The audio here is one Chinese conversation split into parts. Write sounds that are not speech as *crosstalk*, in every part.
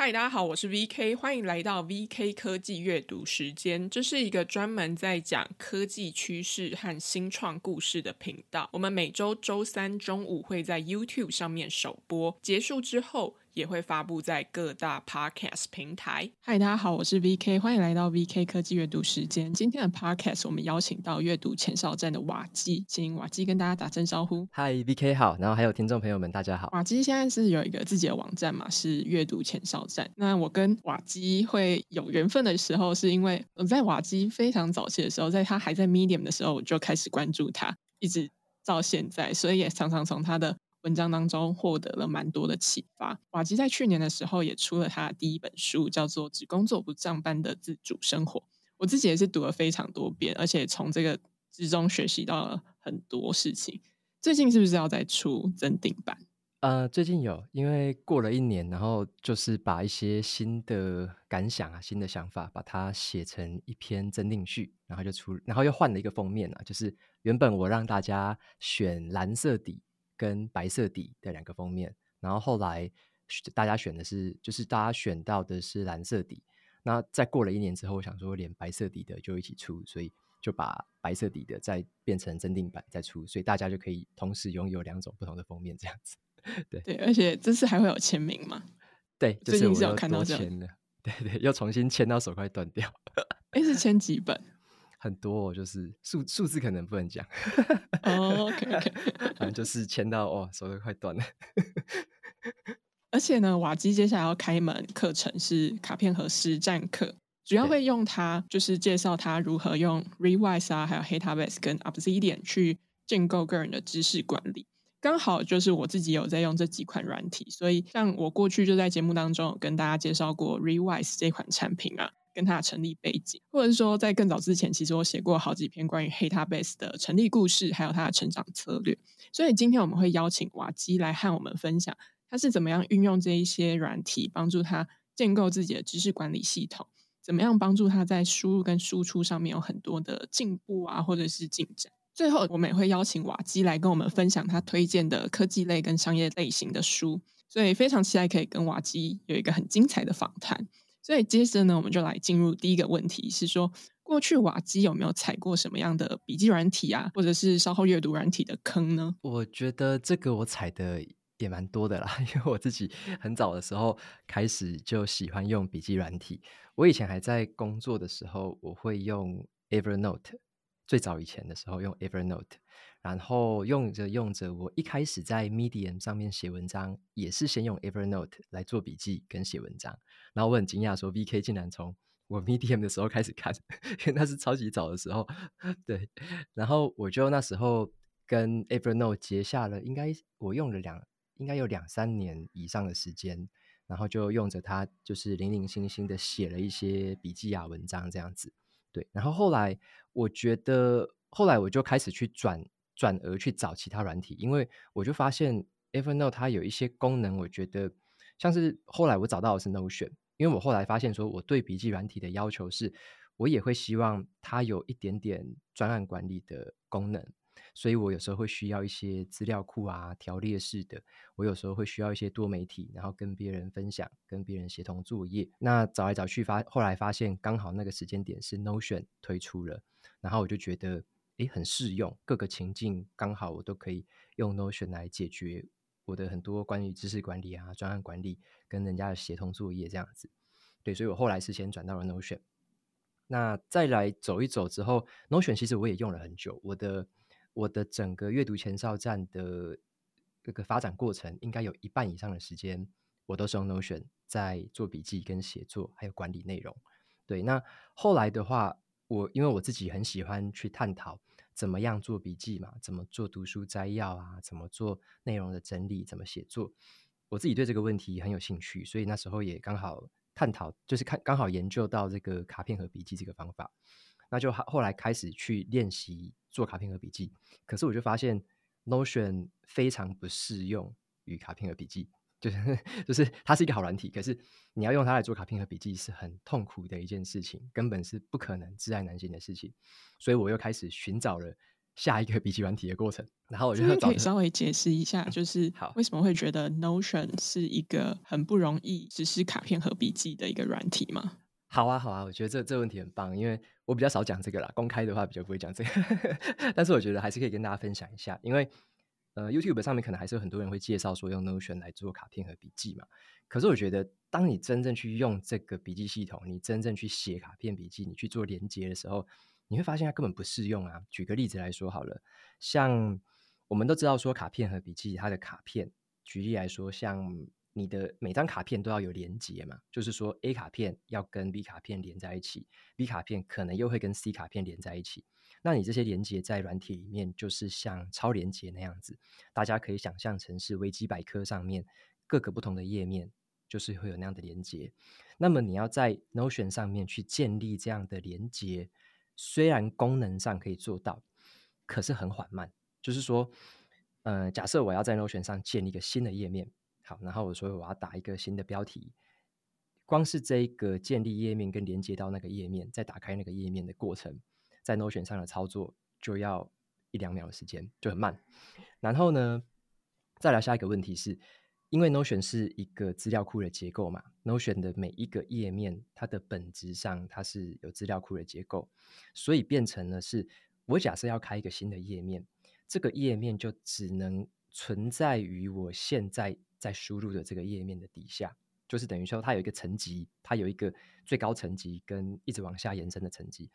嗨，大家好，我是 VK，欢迎来到 VK 科技阅读时间。这是一个专门在讲科技趋势和新创故事的频道。我们每周周三中午会在 YouTube 上面首播，结束之后，也会发布在各大 Podcast 平台。嗨，大家好，我是 VK，欢迎来到 VK 科技阅读时间。今天的 Podcast 我们邀请到阅读前哨站的瓦基，请瓦基跟大家打声招呼。嗨，VK 好，然后还有听众朋友们，大家好。瓦基现在是有一个自己的网站嘛，是阅读前哨站。那我跟瓦基会有缘分的时候，是因为我在瓦基非常早期的时候，在他还在 Medium 的时候，我就开始关注他，一直到现在，所以也常常从他的。文章当中获得了蛮多的启发。瓦基在去年的时候也出了他的第一本书，叫做《只工作不上班的自主生活》。我自己也是读了非常多遍，而且从这个之中学习到了很多事情。最近是不是要再出增订版？呃，最近有，因为过了一年，然后就是把一些新的感想啊、新的想法，把它写成一篇增订序，然后就出，然后又换了一个封面啊，就是原本我让大家选蓝色底。跟白色底的两个封面，然后后来大家选的是，就是大家选到的是蓝色底。那再过了一年之后，我想说连白色底的就一起出，所以就把白色底的再变成增定版再出，所以大家就可以同时拥有两种不同的封面这样子。*laughs* 对对，而且这次还会有签名吗？对，就是、最近是有看到这样的，*laughs* 对对，又重新签到手快断掉。哎，是签几本？很多、哦，就是数数字可能不能讲。*laughs* 哦、oh,，OK OK，反正就是签到哦，手都快断了。而且呢，瓦基接下来要开一门课程是卡片和实战课，主要会用它，就是介绍他如何用 Readwise 啊，还有 Heptabase 跟 Obsidian 去建构个人的知识管理。刚好就是我自己有在用这几款软体，所以像我过去就在节目当中有跟大家介绍过 Readwise 这款产品啊。跟它的成立背景，或者是说在更早之前，其实我写过好几篇关于 Heptabase 的成立故事，还有它的成长策略。所以今天我们会邀请瓦基来和我们分享，他是怎么样运用这一些软体，帮助他建构自己的知识管理系统，怎么样帮助他在输入跟输出上面有很多的进步啊，或者是进展。最后，我们也会邀请瓦基来跟我们分享他推荐的科技类跟商业类型的书。所以非常期待可以跟瓦基有一个很精彩的访谈。所以接着呢，我们就来进入第一个问题，是说过去瓦基有没有踩过什么样的笔记软体啊，或者是稍后阅读软体的坑呢？我觉得这个我踩的也蛮多的啦，*laughs* 因为我自己很早的时候开始就喜欢用笔记软体。我以前还在工作的时候，我会用 Evernote，最早以前的时候用 Evernote。然后用着用着，我一开始在 Medium 上面写文章，也是先用 Evernote 来做笔记跟写文章。然后我很惊讶，说 VK 竟然从我 Medium 的时候开始看，因为那是超级早的时候。对，然后我就那时候跟 Evernote 结下了，应该我用了两，应该有两三年以上的时间。然后就用着它，就是零零星星的写了一些笔记啊文章这样子。对，然后后来我觉得，后来我就开始去转。转而去找其他软体，因为我就发现 Evernote 它有一些功能，我觉得像是后来我找到的是 Notion，因为我后来发现说我对笔记软体的要求是，我也会希望它有一点点专案管理的功能，所以我有时候会需要一些资料库啊、条列式的，我有时候会需要一些多媒体，然后跟别人分享、跟别人协同作业。那找来找去发，后来发现刚好那个时间点是 Notion 推出了，然后我就觉得。诶，很适用，各个情境刚好我都可以用 Notion 来解决我的很多关于知识管理啊、专案管理跟人家的协同作业这样子。对，所以我后来是先转到了 Notion。那再来走一走之后，Notion 其实我也用了很久。我的我的整个阅读前哨站的这个发展过程，应该有一半以上的时间，我都是用 Notion 在做笔记跟写作，还有管理内容。对，那后来的话，我因为我自己很喜欢去探讨。怎么样做笔记嘛？怎么做读书摘要啊？怎么做内容的整理？怎么写作？我自己对这个问题很有兴趣，所以那时候也刚好探讨，就是看刚好研究到这个卡片和笔记这个方法，那就后来开始去练习做卡片和笔记。可是我就发现 Notion 非常不适用于卡片和笔记。就是就是它是一个好软体，可是你要用它来做卡片和笔记是很痛苦的一件事情，根本是不可能、至爱难行的事情。所以我又开始寻找了下一个笔记软体的过程。然后我就可以稍微解释一下，*laughs* 就是为什么会觉得 Notion 是一个很不容易实施卡片和笔记的一个软体吗？好啊，好啊，我觉得这这个问题很棒，因为我比较少讲这个啦，公开的话比较不会讲这个，*laughs* 但是我觉得还是可以跟大家分享一下，因为呃 YouTube 上面可能还是有很多人会介绍说用 Notion 来做卡片和笔记嘛，可是我觉得当你真正去用这个笔记系统，你真正去写卡片笔记，你去做连接的时候，你会发现它根本不适用啊。举个例子来说好了，像我们都知道说卡片和笔记，它的卡片，举例来说，像你的每张卡片都要有连接嘛，就是说 A 卡片要跟 B 卡片连在一起，B 卡片可能又会跟 C 卡片连在一起。那你这些连接在软体里面就是像超连接那样子，大家可以想象成是维基百科上面各个不同的页面，就是会有那样的连接。那么你要在 Notion 上面去建立这样的连接，虽然功能上可以做到，可是很缓慢。就是说，呃，假设我要在 Notion 上建立一个新的页面，好，然后我说我要打一个新的标题，光是这一个建立页面跟连接到那个页面，再打开那个页面的过程，在 Notion 上的操作就要一两秒的时间，就很慢。然后呢，再来下一个问题是，因为 Notion 是一个资料库的结构嘛，Notion 的每一个页面，它的本质上它是有资料库的结构，所以变成了是我假设要开一个新的页面。这个页面就只能存在于我现在在输入的这个页面的底下，就是等于说它有一个层级，它有一个最高层级跟一直往下延伸的层级。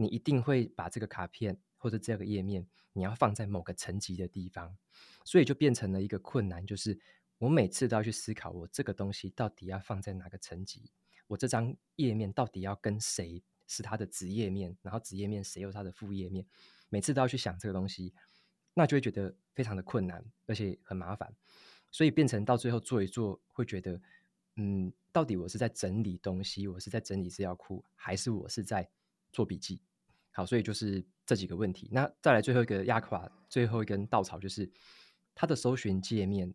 你一定会把这个卡片或者这个页面，你要放在某个层级的地方，所以就变成了一个困难，就是我每次都要去思考，我这个东西到底要放在哪个层级，我这张页面到底要跟谁是它的子页面，然后子页面谁又是它的副页面，每次都要去想这个东西。那就会觉得非常的困难，而且很麻烦，所以变成到最后做一做，会觉得，嗯，到底我是在整理东西，我是在整理资料库，还是我是在做笔记？好，所以就是这几个问题。那再来最后一个压垮最后一根稻草，就是它的搜寻界面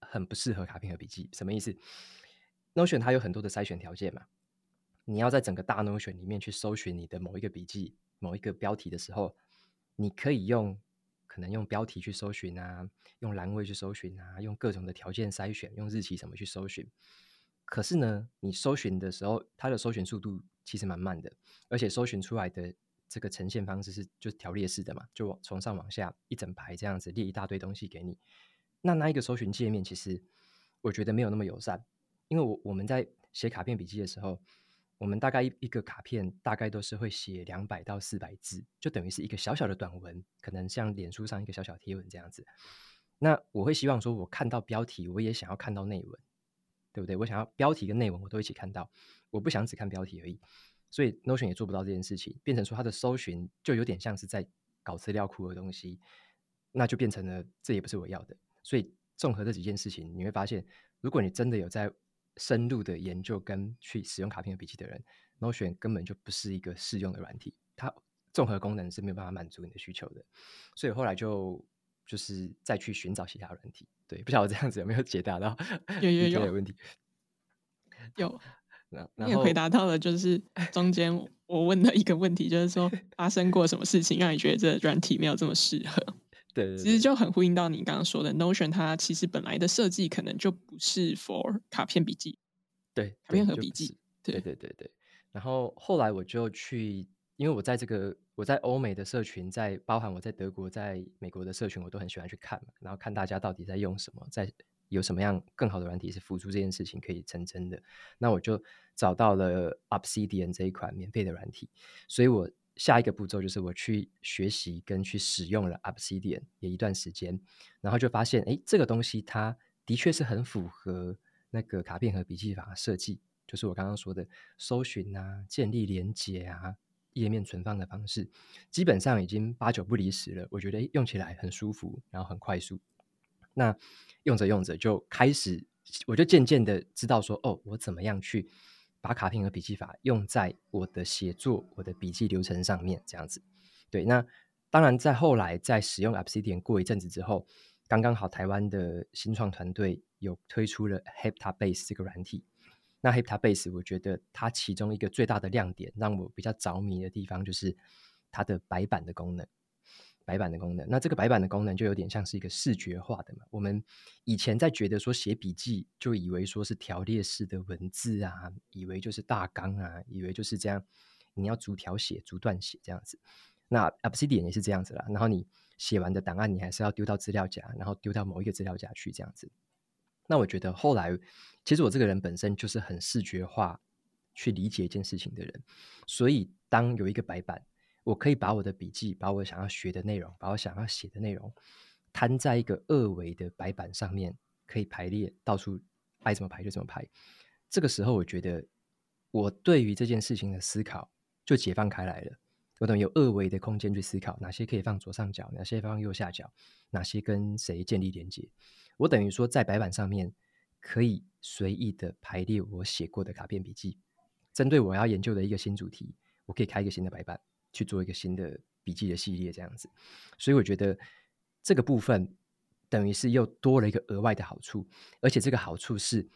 很不适合卡片和笔记。什么意思？Notion 它有很多的筛选条件嘛，你要在整个大 Notion 里面去搜寻你的某一个笔记、某一个标题的时候，你可以用。可能用标题去搜寻啊，用栏位去搜寻啊，用各种的条件筛选，用日期什么去搜寻。可是呢，你搜寻的时候，它的搜寻速度其实蛮慢的，而且搜寻出来的这个呈现方式是就是条列式的嘛，就从上往下一整排这样子列一大堆东西给你。那那一个搜寻界面，其实我觉得没有那么友善，因为我我们在写卡片笔记的时候。我们大概一一个卡片大概都是会写两百到四百字，就等于是一个小小的短文，可能像脸书上一个小小贴文这样子。那我会希望说，我看到标题，我也想要看到内文，对不对？我想要标题跟内文我都一起看到，我不想只看标题而已。所以 Notion 也做不到这件事情，变成说它的搜寻就有点像是在搞资料库的东西，那就变成了这也不是我要的。所以综合这几件事情，你会发现，如果你真的有在深入的研究跟去使用卡片和笔记的人，Notion 根本就不是一个适用的软体，它综合功能是没有办法满足你的需求的，所以后来就就是再去寻找其他软体。对，不晓得这样子有没有解答到有有有问题？有，你也回答到了，就是中间 *laughs* 我问的一个问题，就是说发生过什么事情让你觉得这软体没有这么适合？*laughs* 对，对，对，其实就很呼应到你刚刚说的，Notion 它其实本来的设计可能就不是 for 卡片笔记，对，卡片和笔记，对对对对。然后后来我就去，因为我在这个我在欧美的社群，在包含我在德国、在美国的社群，我都很喜欢去看嘛，然后看大家到底在用什么，在有什么样更好的软体是辅助这件事情可以成真的。那我就找到了 Obsidian 这一款免费的软体，所以我。下一个步骤就是我去学习跟去使用了 Obsidian 也一段时间，然后就发现，哎，这个东西它的确是很符合那个卡片和笔记法设计，就是我刚刚说的搜寻啊、建立连接啊、页面存放的方式，基本上已经八九不离十了。我觉得用起来很舒服，然后很快速。那用着用着就开始，我就渐渐的知道说，哦，我怎么样去。把卡片和笔记法用在我的写作、我的笔记流程上面，这样子。对，那当然在后来在使用 Obsidian 过一阵子之后，刚刚好台湾的新创团队有推出了 Heptabase 这个软体。那 Heptabase 我觉得它其中一个最大的亮点，让我比较着迷的地方就是它的白板的功能。白板的功能。那这个白板的功能就有点像是一个视觉化的嘛。我们以前在觉得说写笔记，就以为说是条列式的文字啊，以为就是大纲啊，以为就是这样，你要逐条写、逐段写这样子。那 Obsidian 也是这样子啦。然后你写完的档案，你还是要丢到资料夹，然后丢到某一个资料夹去这样子。那我觉得后来，其实我这个人本身就是很视觉化去理解一件事情的人，所以当有一个白板，我可以把我的笔记、把我想要学的内容、把我想要写的内容，摊在一个二维的白板上面，可以排列，到处爱怎么排就怎么排。这个时候，我觉得我对于这件事情的思考就解放开来了。我等于有二维的空间去思考，哪些可以放左上角，哪些放右下角，哪些跟谁建立连接。我等于说，在白板上面可以随意的排列我写过的卡片笔记。针对我要研究的一个新主题，我可以开一个新的白板去做一个新的笔记的系列，这样子。所以我觉得这个部分等于是又多了一个额外的好处，而且这个好处是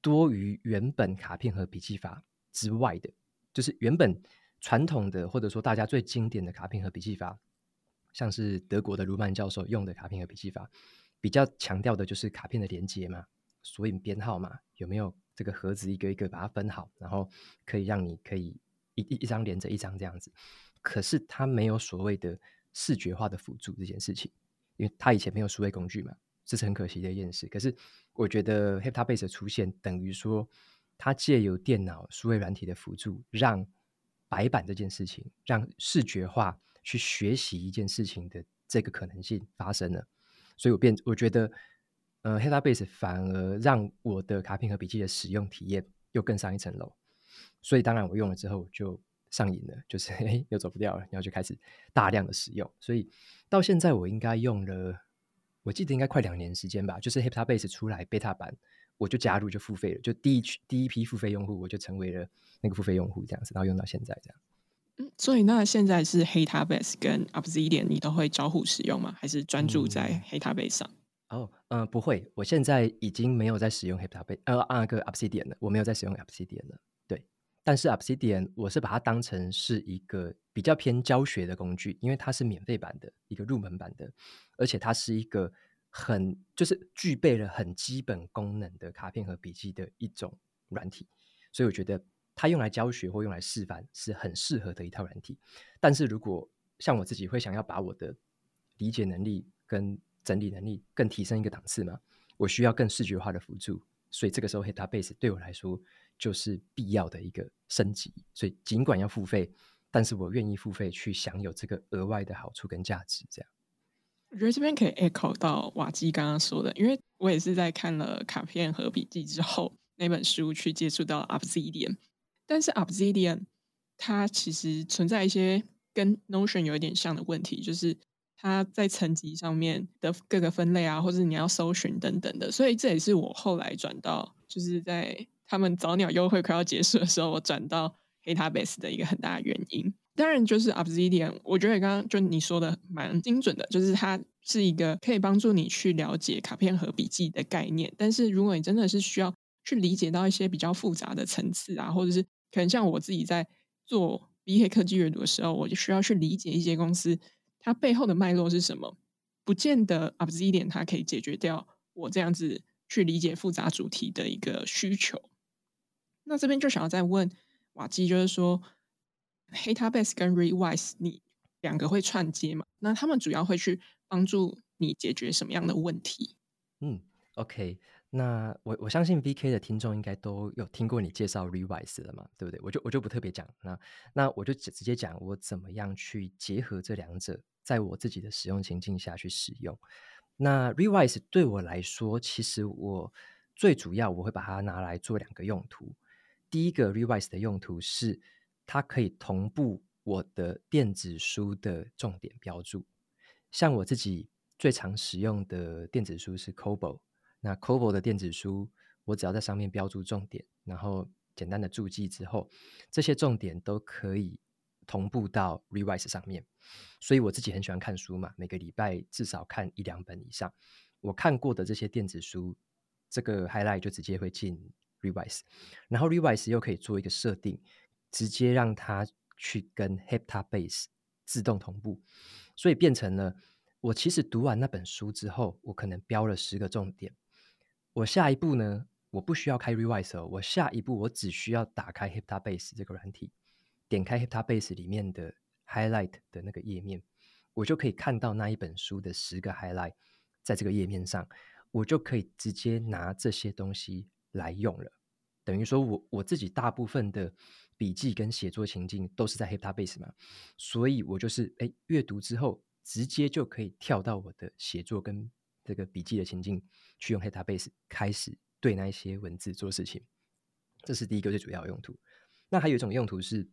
多于原本卡片和笔记法之外的，就是原本传统的或者说大家最经典的卡片和笔记法，像是德国的卢曼教授用的卡片和笔记法。比较强调的就是卡片的连接嘛，索引编号嘛，有没有这个盒子一个一个把它分好，然后可以让你可以一一一张连着一张这样子。可是它没有所谓的视觉化的辅助这件事情，因为它以前没有数位工具嘛，这是很可惜的一件事。可是我觉得 Heptabase 的出现，等于说它借由电脑数位软体的辅助，让白板这件事情，让视觉化去学习一件事情的这个可能性发生了。所以我变，我觉得，呃，Heptabase 反而让我的卡片和笔记的使用体验又更上一层楼。所以当然我用了之后就上瘾了，就是诶又走不掉了，然后就开始大量的使用。所以到现在我应该用了，我记得应该快两年时间吧。就是 Heptabase 出来 beta 版，我就加入就付费了，就第一第一批付费用户，我就成为了那个付费用户这样子，然后用到现在这样。嗯，所以那现在是 Heptabase 跟 Obsidian，你都会交互使用吗？还是专注在 Heptabase 上？嗯、哦，嗯、呃，不会，我现在已经没有在使用 Heptabase，呃，那个 Obsidian 了，我没有在使用 Obsidian 了。但是 Obsidian 我是把它当成是一个比较偏教学的工具，因为它是免费版的一个入门版的，而且它是一个很就是具备了很基本功能的卡片和笔记的一种软体，所以我觉得。它用来教学或用来示范是很适合的一套软体，但是如果像我自己会想要把我的理解能力跟整理能力更提升一个档次嘛，我需要更视觉化的辅助，所以这个时候 Heptabase 对我来说就是必要的一个升级。所以尽管要付费，但是我愿意付费去享有这个额外的好处跟价值。这样，我觉得这边可以 echo 到瓦基刚刚说的，因为我也是在看了卡片和笔记之后那本书去接触到 Obsidian。但是 Obsidian 它其实存在一些跟 Notion 有一点像的问题，就是它在层级上面的各个分类啊，或者你要搜寻等等的，所以这也是我后来转到，就是在他们早鸟优惠快要结束的时候，我转到 Heptabase 的一个很大的原因。当然，就是 Obsidian，我觉得刚刚就你说的蛮精准的，就是它是一个可以帮助你去了解卡片和笔记的概念。但是如果你真的是需要去理解到一些比较复杂的层次啊，或者是可能像我自己在做 BK 科技阅读的时候，我就需要去理解一些公司它背后的脉络是什么，不见得 Obsidian 它可以解决掉我这样子去理解复杂主题的一个需求。那这边就想要再问瓦基，就是说 h a t a b a s e 跟 Rewise 你两个会串接吗？那他们主要会去帮助你解决什么样的问题？嗯，OK。那我我相信 VK 的听众应该都有听过你介绍 Rewise 了嘛，对不对？我就我就不特别讲，那那我就直直接讲我怎么样去结合这两者，在我自己的使用情境下去使用。那 Rewise 对我来说，其实我最主要我会把它拿来做两个用途。第一个 revise 的用途是它可以同步我的电子书的重点标注，像我自己最常使用的电子书是 Kobo。那 Kobo 的电子书，我只要在上面标注重点，然后简单的注记之后，这些重点都可以同步到 revise 上面。所以我自己很喜欢看书嘛，每个礼拜至少看一两本以上。我看过的这些电子书，这个 highlight 就直接会进 Revise，然后 Revise 又可以做一个设定，直接让它去跟 Heptabase 自动同步，所以变成了我其实读完那本书之后，我可能标了十个重点，我下一步呢，我不需要开 Revise，哦，我下一步我只需要打开 Hyptabase 这个软体，点开 Hyptabase 里面的 Highlight 的那个页面，我就可以看到那一本书的十个 Highlight 在这个页面上，我就可以直接拿这些东西来用了。等于说我我自己大部分的笔记跟写作情境都是在 Hyptabase 嘛，所以我就是哎阅读之后直接就可以跳到我的写作跟这个笔记的情境去用 Hyptabase 开始。对那一些文字做事情，这是第一个最主要的用途。那还有一种用途是，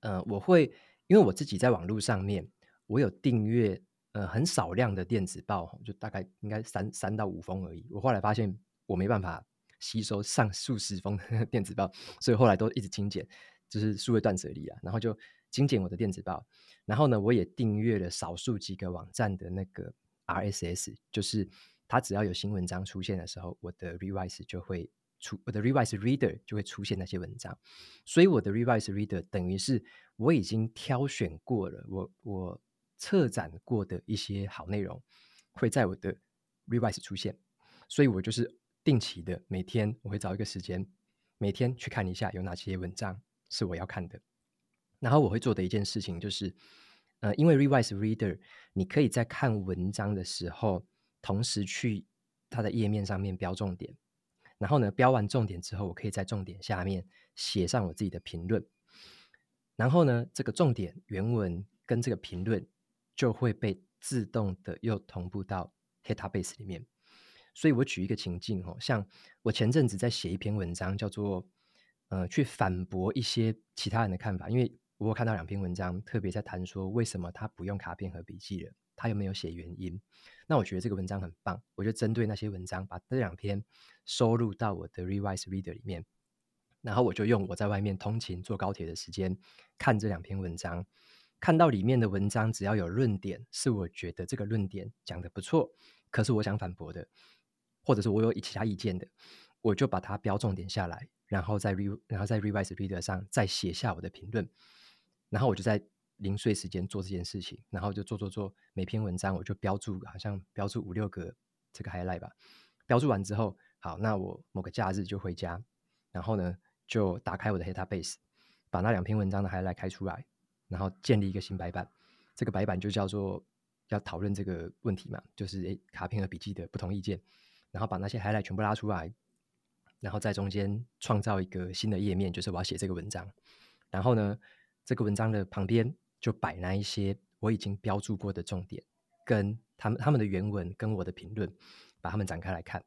呃，我会因为我自己在网络上面，我有订阅呃很少量的电子报，就大概应该三三到五封而已。我后来发现我没办法吸收上数十封的 *laughs* 电子报，所以后来都一直精简，就是数位断舍离啊。然后就精简我的电子报，然后呢，我也订阅了少数几个网站的那个 RSS，就是。它只要有新文章出现的时候，我的 Revise 就会出，我的 Revise Reader 就会出现那些文章。所以我的 Revise Reader 等于是我已经挑选过了，我我策展过的一些好内容会在我的 Revise 出现。所以我就是定期的每天我会找一个时间，每天去看一下有哪些文章是我要看的。然后我会做的一件事情就是，呃，因为 Revise Reader 你可以在看文章的时候。同时去它的页面上面标重点，然后呢，标完重点之后，我可以在重点下面写上我自己的评论，然后呢，这个重点原文跟这个评论就会被自动的又同步到 Hitabase 里面。所以我举一个情境哦，像我前阵子在写一篇文章，叫做呃，去反驳一些其他人的看法，因为我看到两篇文章，特别在谈说为什么他不用卡片和笔记了。他有没有写原因？那我觉得这个文章很棒，我就针对那些文章，把这两篇收录到我的 Revise Reader 里面，然后我就用我在外面通勤坐高铁的时间看这两篇文章，看到里面的文章只要有论点是我觉得这个论点讲得不错，可是我想反驳的，或者是我有其他意见的，我就把它标重点下来，然后在 Re 然后在 Revise Reader 上再写下我的评论，然后我就在。零碎时间做这件事情，然后就做做做，每篇文章我就标注，好像标注五六个这个 highlight 吧。标注完之后，好，那我某个假日就回家，然后呢就打开我的 data base，把那两篇文章的 highlight 开出来，然后建立一个新白板。这个白板就叫做要讨论这个问题嘛，就是诶卡片和笔记的不同意见，然后把那些 highlight 全部拉出来，然后在中间创造一个新的页面，就是我要写这个文章。然后呢，这个文章的旁边。就摆那一些我已经标注过的重点，跟他们他们的原文跟我的评论，把他们展开来看。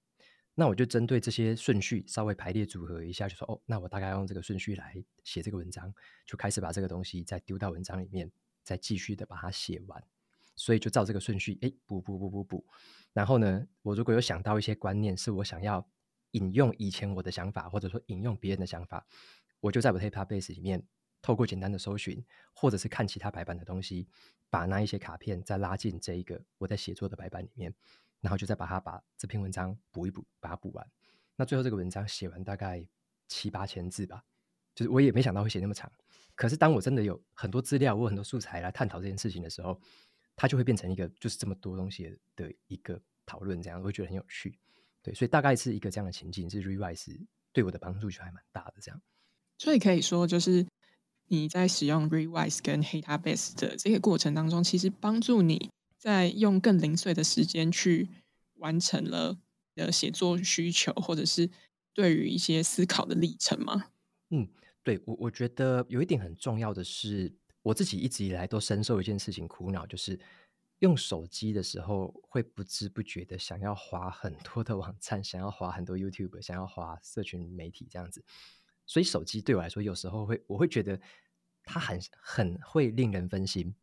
那我就针对这些顺序稍微排列组合一下，就说哦，那我大概用这个顺序来写这个文章，就开始把这个东西再丢到文章里面，再继续的把它写完。所以就照这个顺序，哎，补补补补补。然后呢，我如果有想到一些观念是我想要引用以前我的想法，或者说引用别人的想法，我就在我的 Hyptabase 里面。透过简单的搜寻，或者是看其他白板的东西，把那一些卡片再拉进这一个我在写作的白板里面，然后就再把它把这篇文章补一补，把它补完。那最后这个文章写完大概七八千字吧，就是我也没想到会写那么长。可是当我真的有很多资料，我有很多素材来探讨这件事情的时候，它就会变成一个就是这么多东西的一个讨论，这样我会觉得很有趣。对，所以大概是一个这样的情境，是 Revise 对我的帮助就还蛮大的。这样，所以可以说就是。你在使用 Revise 跟 Hyptabase 的这个过程当中，其实帮助你在用更零碎的时间去完成了的写作需求，或者是对于一些思考的历程吗？嗯，对，我我觉得有一点很重要的是，我自己一直以来都深受一件事情苦恼，就是用手机的时候会不知不觉的想要滑很多的网站，想要滑很多 YouTube，想要滑社群媒体这样子。所以手机对我来说，有时候会，我会觉得它很很会令人分心。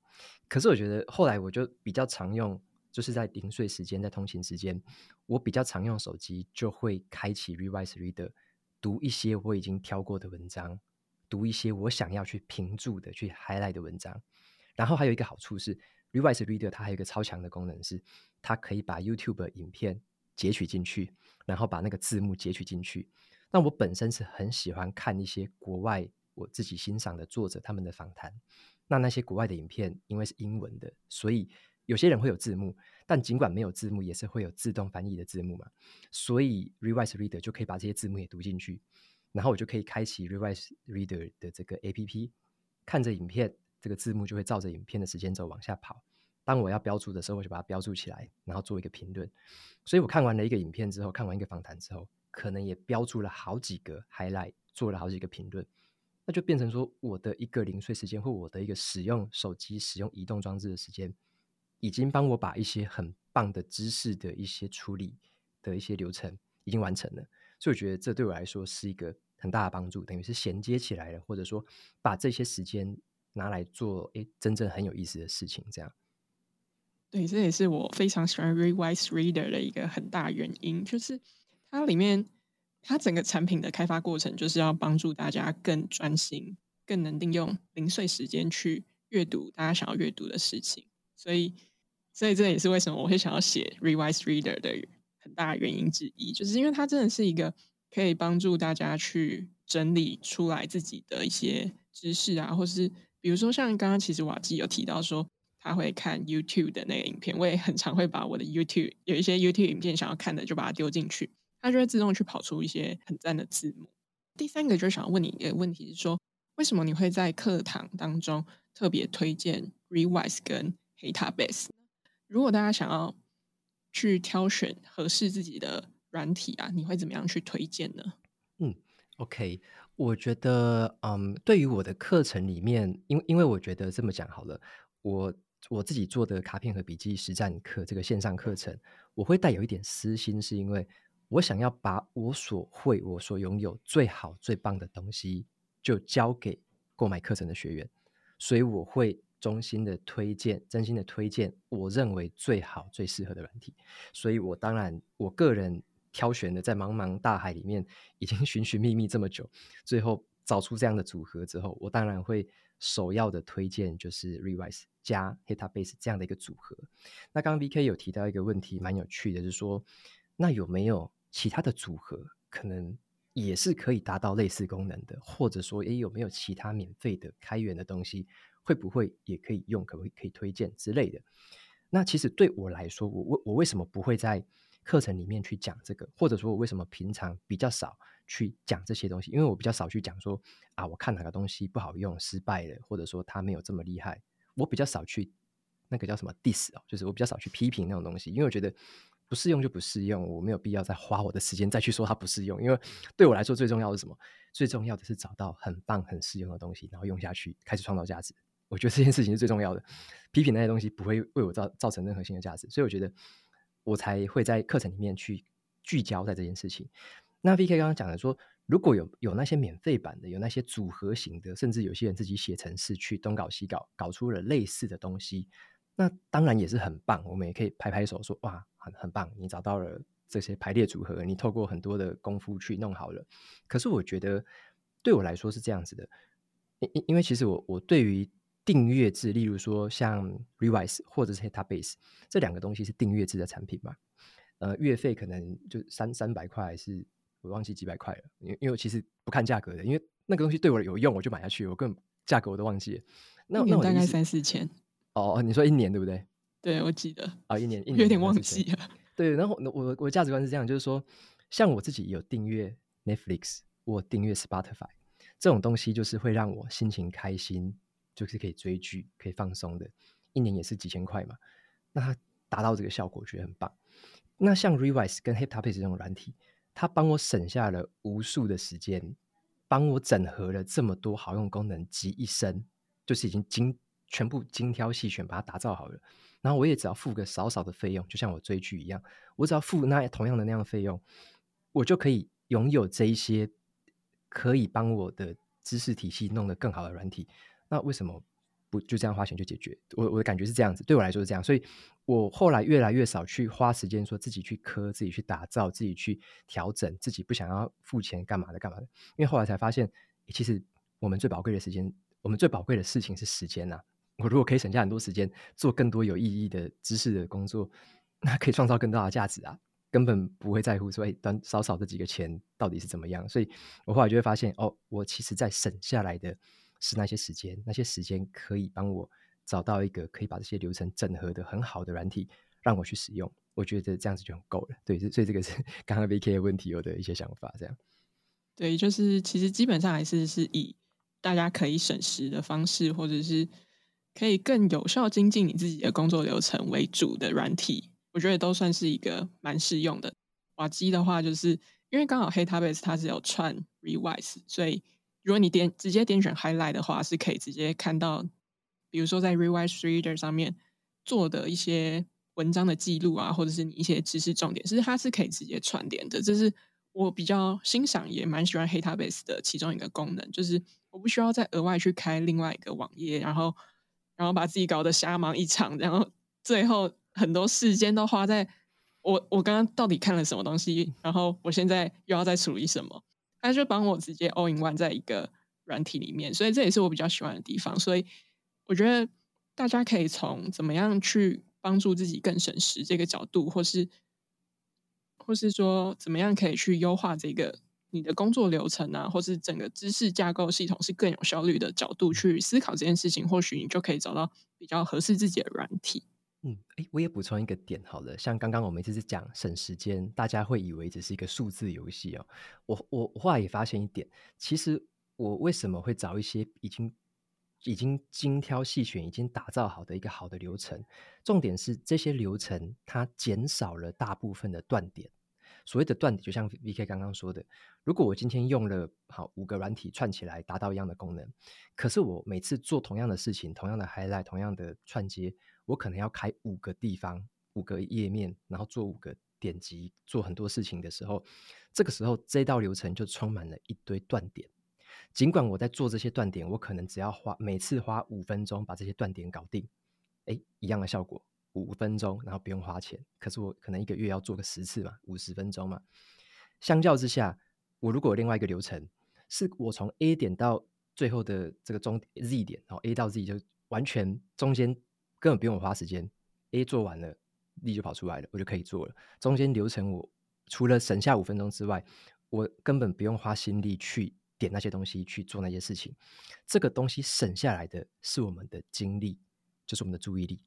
可是我觉得后来我就比较常用，就是在零碎时间，在通勤时间，我比较常用手机，就会开启 Revise Reader，读一些我已经挑过的文章，读一些我想要去评注的、去 highlight 的文章。然后还有一个好处是，Revise Reader 它还有一个超强的功能是，它可以把 YouTube 影片截取进去，然后把那个字幕截取进去。那我本身是很喜欢看一些国外我自己欣赏的作者他们的访谈，那那些国外的影片因为是英文的，所以有些人会有字幕，但尽管没有字幕，也是会有自动翻译的字幕嘛。所以 Revise Reader 就可以把这些字幕也读进去，然后我就可以开启 Revise Reader 的这个 APP，看着影片，这个字幕就会照着影片的时间轴往下跑。当我要标注的时候，我就把它标注起来，然后做一个评论。所以我看完了一个影片之后，看完一个访谈之后，可能也标注了好几个 highlight，做了好几个评论。那就变成说，我的一个零碎时间，或我的一个使用手机、使用移动装置的时间，已经帮我把一些很棒的知识的一些处理的一些流程已经完成了。所以我觉得这对我来说是一个很大的帮助，等于是衔接起来了，或者说把这些时间拿来做诶真正很有意思的事情。这样，对，这也是我非常喜欢 Rewise Reader 的一个很大原因，就是它里面。它整个产品的开发过程就是要帮助大家更专心、更能利用零碎时间去阅读大家想要阅读的事情。所以，所以这也是为什么我会想要写 Rewise Reader 的很大原因之一，就是因为它真的是一个可以帮助大家去整理出来自己的一些知识啊，或是比如说像刚刚其实瓦基有提到说他会看 YouTube 的那个影片，我也很常会把我的 YouTube 有一些 YouTube 影片想要看的就把它丢进去。它就会自动去跑出一些很赞的字幕。第三个就是想问你一个问题，是说为什么你会在课堂当中特别推荐 Rewise 跟 Hetabase？如果大家想要去挑选合适自己的软体啊，你会怎么样去推荐呢？嗯，OK，我觉得，嗯，对于我的课程里面，因因为我觉得这么讲好了，我我自己做的卡片和笔记实战课这个线上课程，我会带有一点私心，是因为。我想要把我所会、我所拥有最好、最棒的东西，就交给购买课程的学员，所以我会衷心的推荐、真心的推荐我认为最好、最适合的软体。所以我当然，我个人挑选的，在茫茫大海里面已经 *laughs* 寻寻觅觅这么久，最后找出这样的组合之后，我当然会首要的推荐就是 Rewise 加 Hetabase 这样的一个组合。那刚刚 VK 有提到一个问题，蛮有趣的，就是说，那有没有？其他的组合可能也是可以达到类似功能的，或者说，也，有没有其他免费的开源的东西，会不会也可以用？可不可以推荐之类的？那其实对我来说，我为我为什么不会在课程里面去讲这个？或者说我为什么平常比较少去讲这些东西？因为我比较少去讲说啊，我看哪个东西不好用、失败了，或者说它没有这么厉害，我比较少去那个叫什么 diss 哦，就是我比较少去批评那种东西，因为我觉得。不适用就不适用，我没有必要再花我的时间再去说它不适用，因为对我来说最重要是什么？最重要的是找到很棒、很适用的东西，然后用下去，开始创造价值。我觉得这件事情是最重要的。批评那些东西不会为我造造成任何新的价值，所以我觉得我才会在课程里面去聚焦在这件事情。那 VK 刚刚讲的说，如果有有那些免费版的，有那些组合型的，甚至有些人自己写程式去东搞西搞，搞出了类似的东西。那当然也是很棒，我们也可以拍拍手说哇，很很棒，你找到了这些排列组合，你透过很多的功夫去弄好了。可是我觉得对我来说是这样子的，因因因为其实我我对于订阅制，例如说像 Revise 或者是 Hetabase 这两个东西是订阅制的产品嘛，呃，月费可能就三三百块，还是我忘记几百块了，因为因为我其实不看价格的，因为那个东西对我有用，我就买下去，我根本价格我都忘记了。那那我大概三四千。哦，你说一年对不对？对，我记得啊、哦，一年 *laughs* 一年有点忘记了。对，然后我我价值观是这样，就是说，像我自己有订阅 Netflix，我订阅 Spotify 这种东西，就是会让我心情开心，就是可以追剧、可以放松的。一年也是几千块嘛，那它达到这个效果，我觉得很棒。那像 Rewise 跟 Hetabase 这种软体，它帮我省下了无数的时间，帮我整合了这么多好用功能集一身，就是已经精。全部精挑细选，把它打造好了，然后我也只要付个少少的费用，就像我追剧一样，我只要付那同样的那样的费用，我就可以拥有这一些可以帮我的知识体系弄得更好的软体。那为什么不就这样花钱就解决？我我的感觉是这样子，对我来说是这样，所以我后来越来越少去花时间说自己去磕、自己去打造、自己去调整、自己不想要付钱干嘛的干嘛的，因为后来才发现，其实我们最宝贵的时间，我们最宝贵的事情是时间呐、我如果可以省下很多时间做更多有意义的知识的工作，那可以创造更大的价值啊！根本不会在乎说，哎，短少少这几个钱到底是怎么样。所以我后来就会发现，哦，我其实在省下来的是那些时间，那些时间可以帮我找到一个可以把这些流程整合的很好的软体，让我去使用。我觉得这样子就很够了。对，所以这个是 *laughs* 刚刚 VK 的问题，有的一些想法，这样。对，就是其实基本上还是是以大家可以省时的方式，或者是可以更有效精进你自己的工作流程为主的软体，我觉得都算是一个蛮适用的。瓦基的话，就是因为刚好 Heptabase 它是有串 Revise，所以如果你点直接点选 Highlight 的话，是可以直接看到，比如说在 Rewise Reader 上面做的一些文章的记录啊，或者是你一些知识重点，其实它是可以直接串联的。这是我比较欣赏，也蛮喜欢 Heptabase 的其中一个功能，就是我不需要再额外去开另外一个网页，然后然后把自己搞得瞎忙一场，*laughs* 然后最后很多时间都花在。我我刚刚到底看了什么东西？然后我现在又要再处理什么？他就帮我直接 all in one 在一个软体里面，所以这也是我比较喜欢的地方。所以我觉得大家可以从怎么样去帮助自己更省时这个角度，或是或是说怎么样可以去优化这个你的工作流程啊，或是整个知识架构系统是更有效率的角度去思考这件事情，或许你就可以找到比较合适自己的软体。嗯，诶，我也补充一个点好了，像刚刚我们一直是讲省时间，大家会以为只是一个数字游戏哦。我我后来也发现一点，其实我为什么会找一些已经已经精挑细选、已经打造好的一个好的流程，重点是这些流程它减少了大部分的断点。所谓的断点，就像 VK 刚刚说的，如果我今天用了好五个软体串起来达到一样的功能，可是我每次做同样的事情，同样的 highlight，同样的串接。我可能要开五个地方，五个页面，然后做五个点击，做很多事情的时候，这个时候这道流程就充满了一堆断点。尽管我在做这些断点，我可能只要花每次花五分钟把这些断点搞定，哎，一样的效果，五分钟，然后不用花钱。可是我可能一个月要做个十次嘛，五十分钟嘛。相较之下，我如果有另外一个流程，是我从 A 点到最后的这个终 Z 点，然后 A 到 Z 就完全中间。根本不用我花时间，A 做完了，B 就跑出来了，我就可以做了。中间流程我除了省下五分钟之外，我根本不用花心力去点那些东西去做那些事情。这个东西省下来的是我们的精力，就是我们的注意力，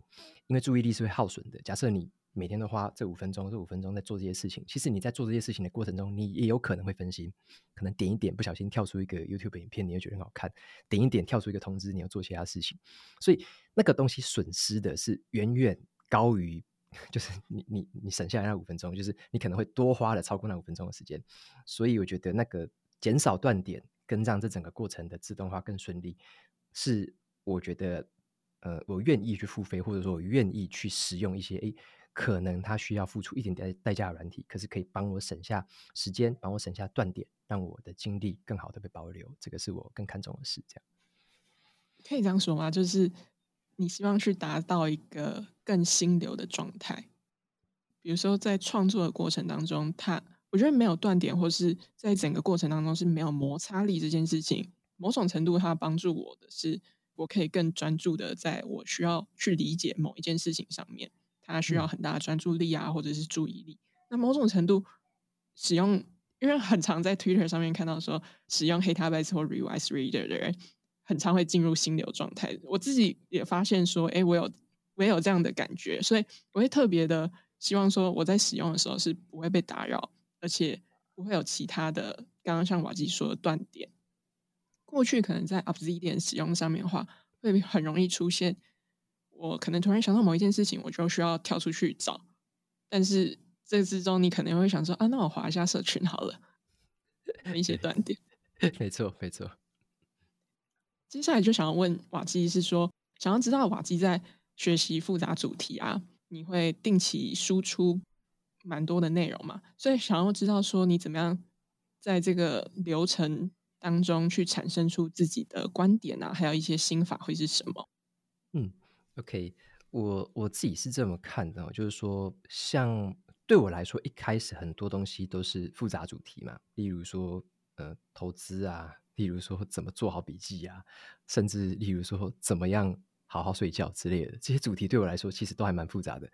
因为注意力是会耗损的。假设你每天都花这五分钟，这五分钟在做这些事情，其实你在做这些事情的过程中，你也有可能会分心，可能点一点不小心跳出一个 YouTube 影片，你又觉得很好看；点一点跳出一个通知，你要做其他事情，所以那个东西损失的是远远高于，就是 *laughs* 你你你省下来那五分钟，就是你可能会多花了超过那五分钟的时间。所以我觉得那个减少断点跟让这整个过程的自动化更顺利，是我觉得呃我愿意去付费，或者说我愿意去使用一些诶。可能他需要付出一点点代价的软体，可是可以帮我省下时间，帮我省下断点，让我的精力更好的被保留。这个是我更看重的事。这样可以这样说吗？就是你希望去达到一个更心流的状态。比如说在创作的过程当中，他我觉得没有断点，或是在整个过程当中是没有摩擦力这件事情，某种程度它帮助我的是，我可以更专注的在我需要去理解某一件事情上面。它需要很大的专注力啊，或者是注意力。那某种程度使用，因为很常在 Twitter 上面看到说，使用 Heptabase 或 Rewise Reader 的人，很常会进入心流状态。我自己也发现说，哎，我有我也有这样的感觉，所以我会特别的希望说，我在使用的时候是不会被打扰，而且不会有其他的，刚刚像瓦基说的断点。过去可能在 Obsidian 使用上面的话，会很容易出现。我可能突然想到某一件事情，我就需要跳出去找。但是这之中，你可能会想说啊，那我划一下社群好了，一些断点。*laughs* 没错，没错。接下来就想要问瓦基，是说想要知道瓦基在学习复杂主题啊，你会定期输出蛮多的内容嘛？所以想要知道说你怎么样在这个流程当中去产生出自己的观点啊，还有一些心法会是什么？嗯。OK，我我自己是这么看的，就是说，像对我来说，一开始很多东西都是复杂主题嘛，例如说，呃，投资啊，例如说怎么做好笔记啊，甚至例如说怎么样好好睡觉之类的，这些主题对我来说其实都还蛮复杂的。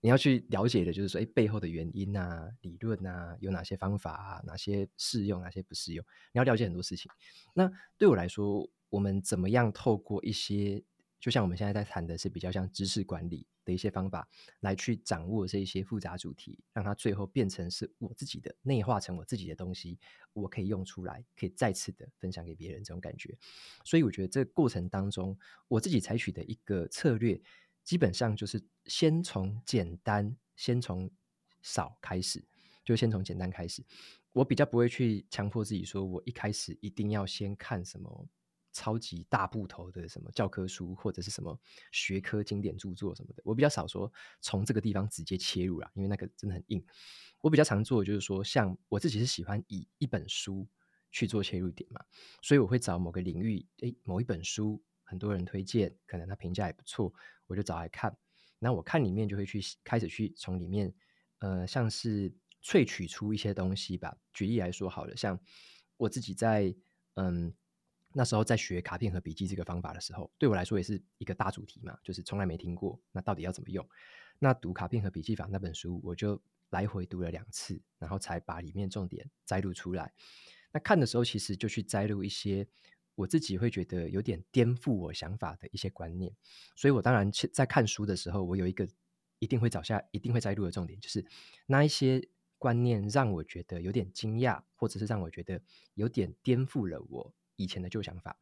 你要去了解的就是说，哎，背后的原因啊，理论啊，有哪些方法啊，哪些适用，哪些不适用，你要了解很多事情。那对我来说，我们怎么样透过一些，就像我们现在在谈的是比较像知识管理的一些方法，来去掌握这一些复杂主题，让它最后变成是我自己的，内化成我自己的东西，我可以用出来，可以再次的分享给别人这种感觉。所以我觉得这个过程当中，我自己采取的一个策略，基本上就是先从简单，先从少开始，就先从简单开始。我比较不会去强迫自己说，我一开始一定要先看什么超级大部头的什么教科书，或者是什么学科经典著作什么的。我比较少说从这个地方直接切入啦，因为那个真的很硬。我比较常做的就是说，像我自己是喜欢以一本书去做切入点嘛，所以我会找某个领域，诶，某一本书很多人推荐，可能他评价也不错，我就找来看。那我看里面就会去开始去从里面，呃，像是。萃取出一些东西吧。举例来说，好了，像我自己在嗯那时候在学卡片和笔记这个方法的时候，对我来说也是一个大主题嘛，就是从来没听过，那到底要怎么用？那读卡片和笔记法那本书，我就来回读了两次，然后才把里面重点摘录出来。那看的时候，其实就去摘录一些我自己会觉得有点颠覆我想法的一些观念。所以我当然在看书的时候，我有一个一定会找下、一定会摘录的重点，就是那一些。观念让我觉得有点惊讶，或者是让我觉得有点颠覆了我以前的旧想法。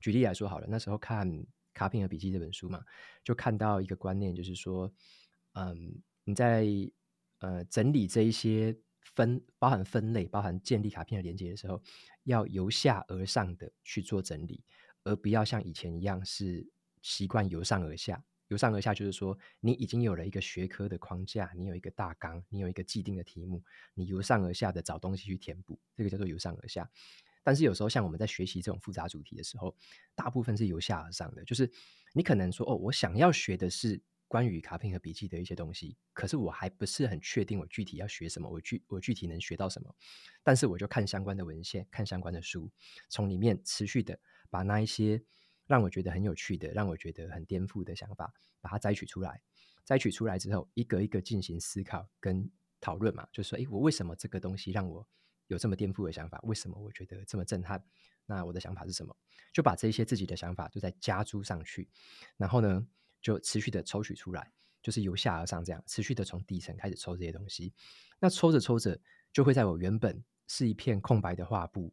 举例来说好了，那时候看《卡片和笔记》这本书嘛，就看到一个观念，就是说，嗯，你在呃整理这一些分，包含分类、包含建立卡片的连接的时候，要由下而上的去做整理，而不要像以前一样是习惯由上而下。由上而下，就是说，你已经有了一个学科的框架，你有一个大纲，你有一个既定的题目，你由上而下的找东西去填补，这个叫做由上而下。但是有时候，像我们在学习这种复杂主题的时候，大部分是由下而上的，就是你可能说，哦，我想要学的是关于卡片和笔记的一些东西，可是我还不是很确定我具体要学什么，我具我具体能学到什么，但是我就看相关的文献，看相关的书，从里面持续的把那一些。让我觉得很有趣的，让我觉得很颠覆的想法，把它摘取出来。摘取出来之后，一个一个进行思考跟讨论嘛，就是说，诶，我为什么这个东西让我有这么颠覆的想法？为什么我觉得这么震撼？那我的想法是什么？就把这些自己的想法就在加诸上去，然后呢，就持续的抽取出来，就是由下而上这样，持续的从底层开始抽这些东西。那抽着抽着，就会在我原本是一片空白的画布，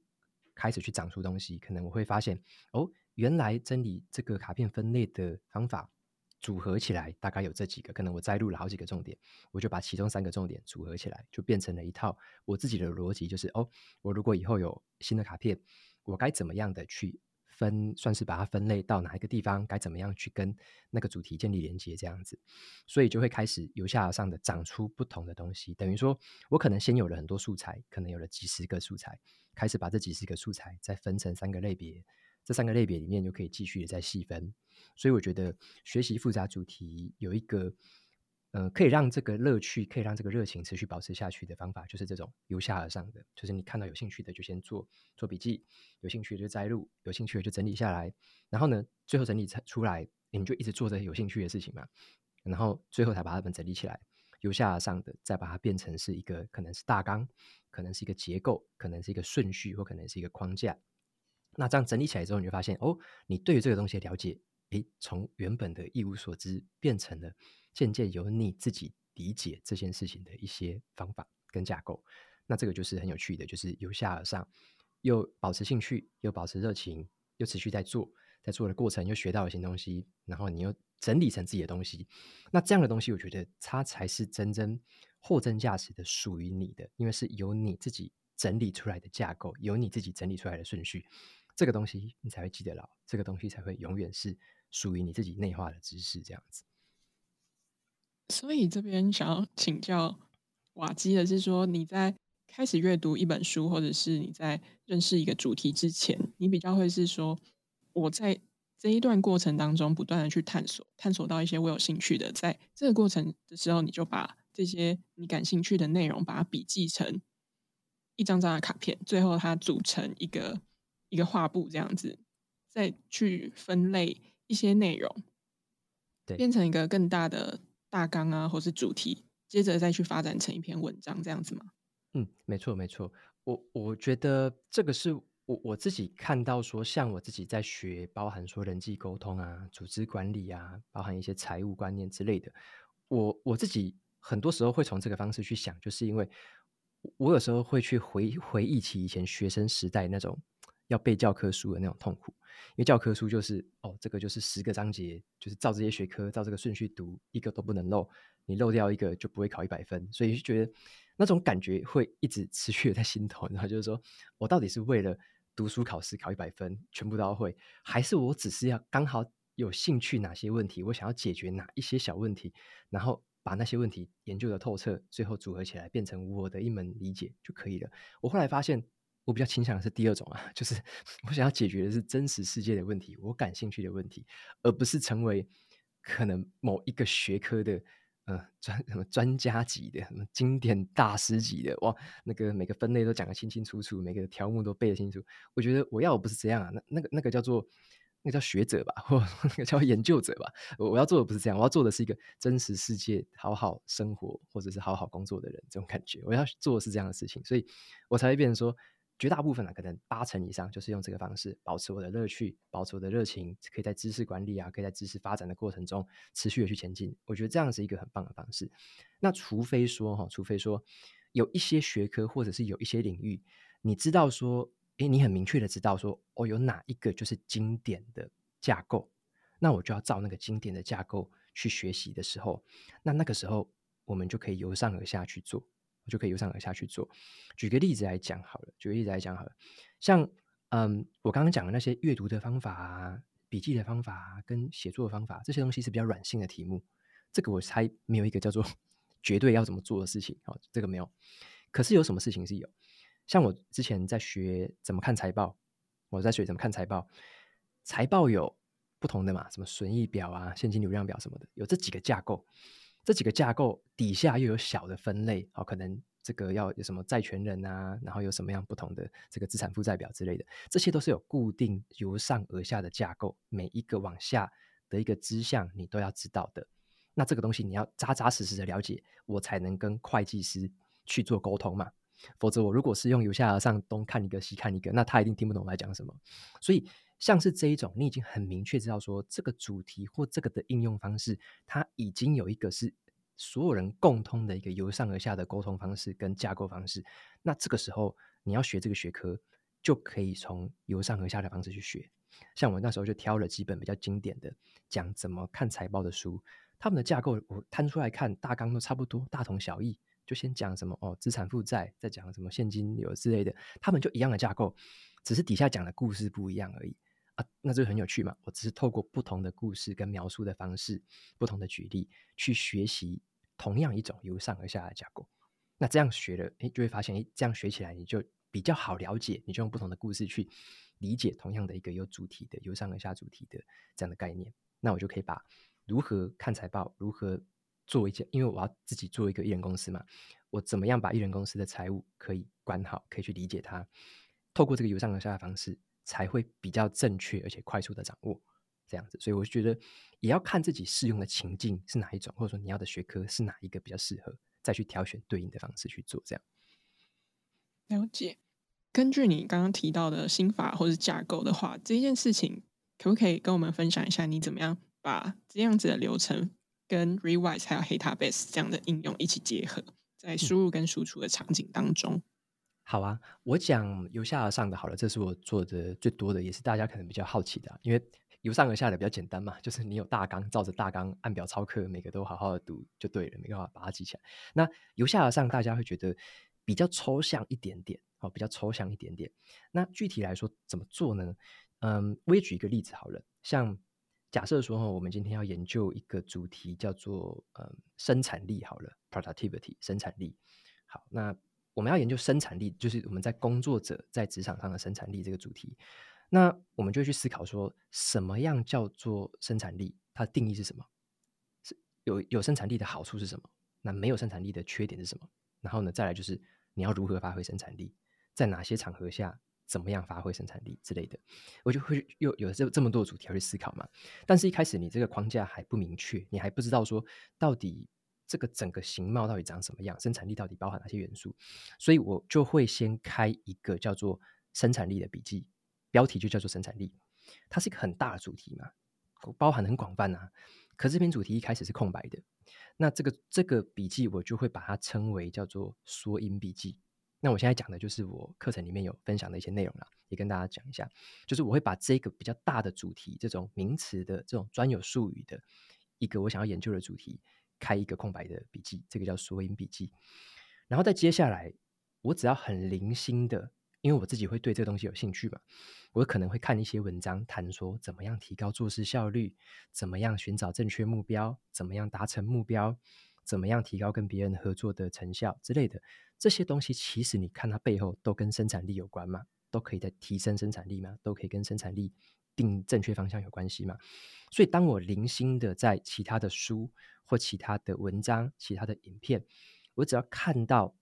开始去长出东西。可能我会发现，哦。原来真理这个卡片分类的方法组合起来大概有这几个，可能我摘录了好几个重点，我就把其中三个重点组合起来，就变成了一套我自己的逻辑，就是哦，我如果以后有新的卡片，我该怎么样的去分，算是把它分类到哪一个地方，该怎么样去跟那个主题建立连接，这样子，所以就会开始由下而上的长出不同的东西，等于说我可能先有了很多素材，可能有了几十个素材，开始把这几十个素材再分成三个类别。这三个类别里面就可以继续的再细分，所以我觉得学习复杂主题有一个，呃，可以让这个乐趣，可以让这个热情持续保持下去的方法，就是这种由下而上的，就是你看到有兴趣的就先做做笔记，有兴趣的就摘录，有兴趣的就整理下来，然后呢，最后整理出来，你就一直做着有兴趣的事情嘛，然后最后才把它们整理起来，由下而上的再把它变成是一个可能是大纲，可能是一个结构，可能是一个顺序，或可能是一个框架。那这样整理起来之后，你就发现哦，你对于这个东西的了解，诶，从原本的一无所知，变成了渐渐由你自己理解这件事情的一些方法跟架构。那这个就是很有趣的，就是由下而上，又保持兴趣，又保持热情，又持续在做，在做的过程又学到了新东西，然后你又整理成自己的东西。那这样的东西，我觉得它才是真正货真价实的属于你的，因为是由你自己整理出来的架构，由你自己整理出来的顺序。这个东西你才会记得牢，这个东西才会永远是属于你自己内化的知识，这样子。所以这边想要请教瓦基的是说，你在开始阅读一本书，或者是你在认识一个主题之前，你比较会是说，我在这一段过程当中不断的去探索，探索到一些我有兴趣的，在这个过程的时候，你就把这些你感兴趣的内容，把它笔记成一张张的卡片，最后它组成一个。一个画布这样子，再去分类一些内容，对，变成一个更大的大纲啊，或是主题，接着再去发展成一篇文章这样子吗？嗯，没错没错，我我觉得这个是我我自己看到说，像我自己在学，包含说人际沟通啊、组织管理啊，包含一些财务观念之类的，我我自己很多时候会从这个方式去想，就是因为我有时候会去回回忆起以前学生时代那种要背教科书的那种痛苦，因为教科书就是哦，这个就是十个章节，就是照这些学科照这个顺序读，一个都不能漏，你漏掉一个就不会考一百分，所以就觉得那种感觉会一直持续的在心头，然后就是说我到底是为了。读书考试考一百分，全部都要会，还是我只是要刚好有兴趣哪些问题，我想要解决哪一些小问题，然后把那些问题研究的透彻，最后组合起来变成我的一门理解就可以了。我后来发现，我比较倾向的是第二种啊，*laughs* 就是我想要解决的是真实世界的问题，我感兴趣的问题，而不是成为可能某一个学科的。呃，专什么专家级的，什么经典大师级的，哇，那个每个分类都讲得清清楚楚，每个条目都背得清楚。我觉得我要的不是这样啊，那那个那个叫做那个叫学者吧，或那个叫研究者吧。我我要做的不是这样，我要做的是一个真实世界好好生活或者是好好工作的人这种感觉。我要做的是这样的事情，所以我才会变成说。绝大部分啊，可能八成以上就是用这个方式保持我的乐趣，保持我的热情，可以在知识管理啊，可以在知识发展的过程中持续的去前进。我觉得这样是一个很棒的方式。那除非说哈，除非说有一些学科或者是有一些领域，你知道说，诶，你很明确的知道说，哦，有哪一个就是经典的架构，那我就要照那个经典的架构去学习的时候，那那个时候我们就可以由上而下去做。我就可以由上而下去做。举个例子来讲好了，举个例子来讲好了，像嗯，我刚刚讲的那些阅读的方法啊、笔记的方法啊、跟写作的方法，这些东西是比较软性的题目。这个我猜没有一个叫做 *laughs* 绝对要怎么做的事情，哦，这个没有。可是有什么事情是有？像我之前在学怎么看财报，我在学怎么看财报，财报有不同的嘛，什么损益表啊、现金流量表什么的，有这几个架构。这几个架构底下又有小的分类，好，可能这个要有什么债权人啊，然后有什么样不同的这个资产负债表之类的，这些都是有固定由上而下的架构，每一个往下的一个支项你都要知道的。那这个东西你要扎扎实实的了解，我才能跟会计师去做沟通嘛。否则我如果是用由下而上东看一个西看一个，那他一定听不懂我在讲什么。所以。像是这一种，你已经很明确知道说这个主题或这个的应用方式，它已经有一个是所有人共通的一个由上而下的沟通方式跟架构方式。那这个时候你要学这个学科，就可以从由上而下的方式去学。像我那时候就挑了几本比较经典的讲怎么看财报的书，他们的架构我摊出来看，大纲都差不多，大同小异。就先讲什么哦，资产负债，再讲什么现金流之类的，他们就一样的架构，只是底下讲的故事不一样而已。啊，那这就很有趣嘛！我只是透过不同的故事跟描述的方式，不同的举例去学习同样一种由上而下的架构。那这样学了，诶，就会发现，诶，这样学起来你就比较好了解。你就用不同的故事去理解同样的一个有主题的由上而下主题的这样的概念。那我就可以把如何看财报，如何做一件，因为我要自己做一个艺人公司嘛，我怎么样把艺人公司的财务可以管好，可以去理解它，透过这个由上而下的方式。才会比较正确而且快速的掌握这样子，所以我觉得也要看自己适用的情境是哪一种，或者说你要的学科是哪一个比较适合，再去挑选对应的方式去做这样。了解。根据你刚刚提到的心法或是架构的话，这件事情可不可以跟我们分享一下？你怎么样把这样子的流程跟 Readwise 还有 Heydabase 这样的应用一起结合在输入跟输出的场景当中？嗯好啊，我讲由下而上的好了，这是我做的最多的，也是大家可能比较好奇的。因为由上而下的比较简单嘛，就是你有大纲，照着大纲按表操课，每个都好好的读就对了，没办法把它记起来。那由下而上，大家会觉得比较抽象一点点，哦，比较抽象一点点。那具体来说怎么做呢？嗯，我也举一个例子好了，像假设说哈，我们今天要研究一个主题叫做嗯生产力好了，productivity 生产力。好，那。我们要研究生产力，就是我们在工作者在职场上的生产力这个主题。那我们就会去思考说，什么样叫做生产力？它的定义是什么？是有有生产力的好处是什么？那没有生产力的缺点是什么？然后呢，再来就是你要如何发挥生产力，在哪些场合下怎么样发挥生产力之类的。我就会又有这这么多主题要去思考嘛。但是一开始你这个框架还不明确，你还不知道说到底。这个整个形貌到底长什么样？生产力到底包含哪些元素？所以我就会先开一个叫做生产力的笔记，标题就叫做生产力。它是一个很大的主题嘛，包含很广泛啊。可这篇主题一开始是空白的，那这个这个笔记我就会把它称为叫做缩音笔记。那我现在讲的就是我课程里面有分享的一些内容啦，也跟大家讲一下，就是我会把这个比较大的主题，这种名词的这种专有术语的一个我想要研究的主题，开一个空白的笔记，这个叫缩音笔记。然后再接下来，我只要很零星的，因为我自己会对这个东西有兴趣嘛，我可能会看一些文章，谈说怎么样提高做事效率，怎么样寻找正确目标，怎么样达成目标，怎么样提高跟别人合作的成效之类的。这些东西其实你看它背后都跟生产力有关嘛，都可以在提升生产力嘛，都可以跟生产力定正确方向有关系嘛。所以当我零星的在其他的书或其他的文章、其他的影片，我只要看到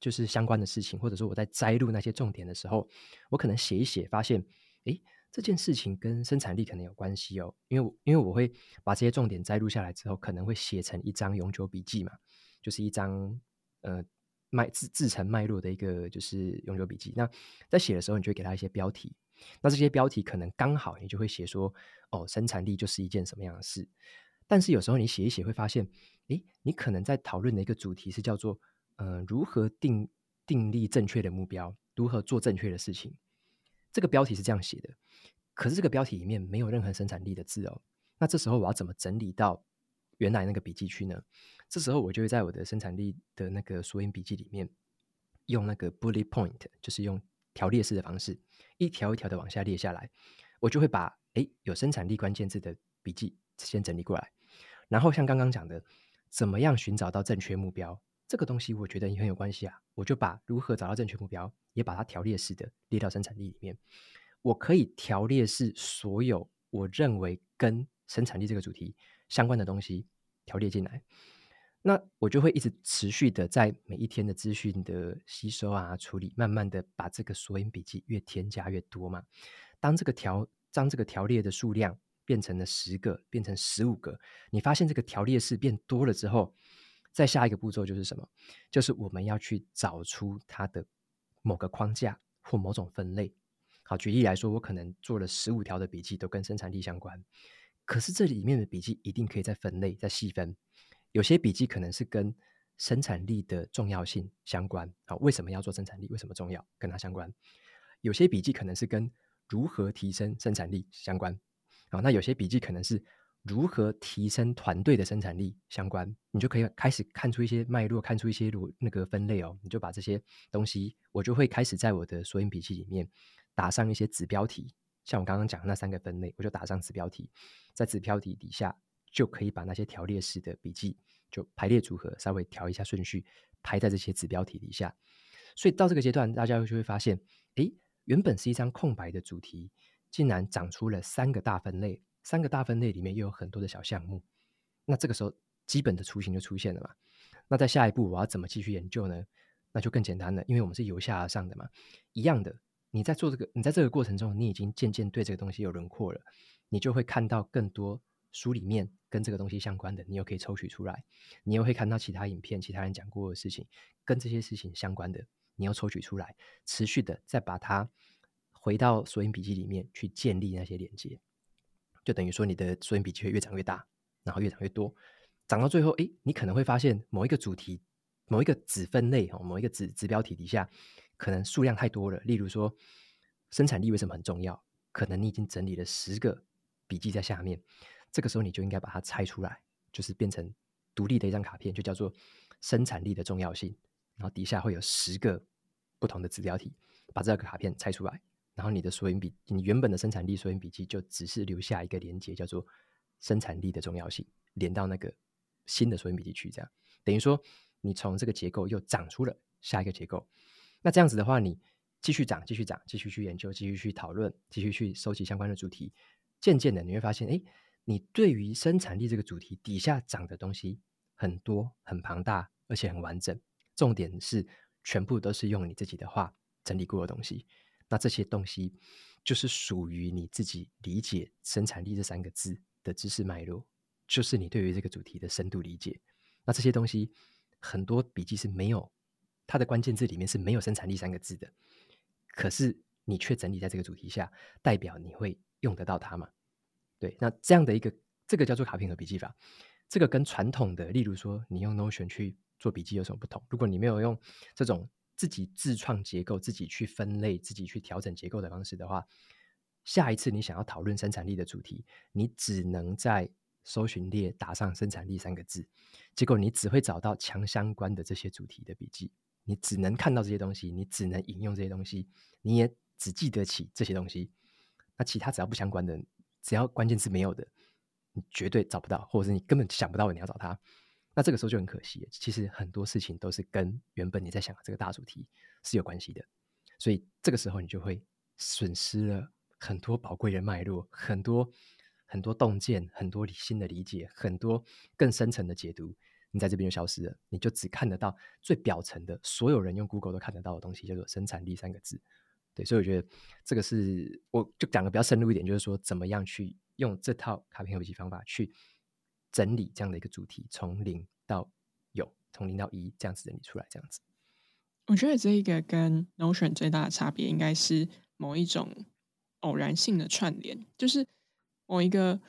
就是相关的事情，或者说我在摘录那些重点的时候，我可能写一写，发现，诶，这件事情跟生产力可能有关系哦。因为因为我会把这些重点摘录下来之后，可能会写成一张永久笔记嘛，就是一张呃。脉自自成脉络的一个就是永久笔记。那在写的时候，你就会给他一些标题。那这些标题可能刚好你就会写说，哦，生产力就是一件什么样的事。但是有时候你写一写会发现，诶，你可能在讨论的一个主题是叫做，呃，如何定定立正确的目标，如何做正确的事情。这个标题是这样写的，可是这个标题里面没有任何生产力的字哦。那这时候我要怎么整理到原来那个笔记区呢？这时候我就会在我的生产力的那个索引笔记里面，用那个 bullet point，就是用条列式的方式，一条一条的往下列下来。我就会把诶有生产力关键字的笔记先整理过来，然后像刚刚讲的，怎么样寻找到正确目标，这个东西我觉得也很有关系啊。我就把如何找到正确目标，也把它条列式的列到生产力里面。我可以条列式所有我认为跟生产力这个主题相关的东西条列进来。那我就会一直持续的在每一天的资讯的吸收啊、处理，慢慢的把这个索引笔记越添加越多嘛。当这个条当这个条列的数量变成了十个，变成十五个，你发现这个条列式变多了之后，再下一个步骤就是什么？就是我们要去找出它的某个框架或某种分类。好，举例来说，我可能做了十五条的笔记都跟生产力相关，可是这里面的笔记一定可以再分类、再细分。有些笔记可能是跟生产力的重要性相关啊，为什么要做生产力？为什么重要？跟它相关。有些笔记可能是跟如何提升生产力相关啊，那有些笔记可能是如何提升团队的生产力相关。你就可以开始看出一些脉络，看出一些如那个分类哦。你就把这些东西，我就会开始在我的索引笔记里面打上一些子标题，像我刚刚讲的那三个分类，我就打上子标题，在子标题底下。就可以把那些条列式的笔记就排列组合，稍微调一下顺序，排在这些子标题底下。所以到这个阶段，大家就会发现，诶，原本是一张空白的主题，竟然长出了三个大分类，三个大分类里面又有很多的小项目。那这个时候，基本的雏形就出现了嘛。那在下一步，我要怎么继续研究呢？那就更简单了，因为我们是由下而上的嘛。一样的，你在做这个，你在这个过程中，你已经渐渐对这个东西有轮廓了，你就会看到更多。书里面跟这个东西相关的，你又可以抽取出来；你又会看到其他影片、其他人讲过的事情，跟这些事情相关的，你又抽取出来，持续的再把它回到索引笔记里面去建立那些连接，就等于说你的索引笔记会越长越大，然后越长越多，长到最后，诶，你可能会发现某一个主题、某一个子分类哦，某一个子子标题底下，可能数量太多了。例如说，生产力为什么很重要？可能你已经整理了十个笔记在下面。这个时候你就应该把它拆出来，就是变成独立的一张卡片，就叫做生产力的重要性。然后底下会有十个不同的子标题，把这个卡片拆出来，然后你的缩音笔，你原本的生产力缩音笔记就只是留下一个连接，叫做生产力的重要性，连到那个新的缩音笔记去，这样等于说你从这个结构又长出了下一个结构。那这样子的话，你继续长，继续长，继续去研究，继续去讨论，继续去收集相关的主题，渐渐的你会发现，哎。你对于生产力这个主题底下长的东西很多、很庞大，而且很完整。重点是全部都是用你自己的话整理过的东西。那这些东西就是属于你自己理解“生产力”这三个字的知识脉络，就是你对于这个主题的深度理解。那这些东西很多笔记是没有它的关键字里面是没有“生产力”三个字的，可是你却整理在这个主题下，代表你会用得到它嘛？对，那这样的一个这个叫做卡片和笔记法，这个跟传统的，例如说你用 Notion 去做笔记有什么不同？如果你没有用这种自己自创结构、自己去分类、自己去调整结构的方式的话，下一次你想要讨论生产力的主题，你只能在搜寻列打上“生产力”三个字，结果你只会找到强相关的这些主题的笔记，你只能看到这些东西，你只能引用这些东西，你也只记得起这些东西。那其他只要不相关的，只要关键字没有的，你绝对找不到，或者是你根本想不到你要找它。那这个时候就很可惜。其实很多事情都是跟原本你在想的这个大主题是有关系的，所以这个时候你就会损失了很多宝贵的脉络，很多很多洞见，很多理性的理解，很多更深层的解读，你在这边就消失了。你就只看得到最表层的，所有人用 Google 都看得到的东西，叫做生产力三个字。对，所以我觉得这个是，我就讲的比较深入一点，就是说怎么样去用这套卡片游戏方法去整理这样的一个主题，从零到有，从零到一这样子整理出来，这样子。我觉得这一个跟 Notion 最大的差别，应该是某一种偶然性的串联，就是某一个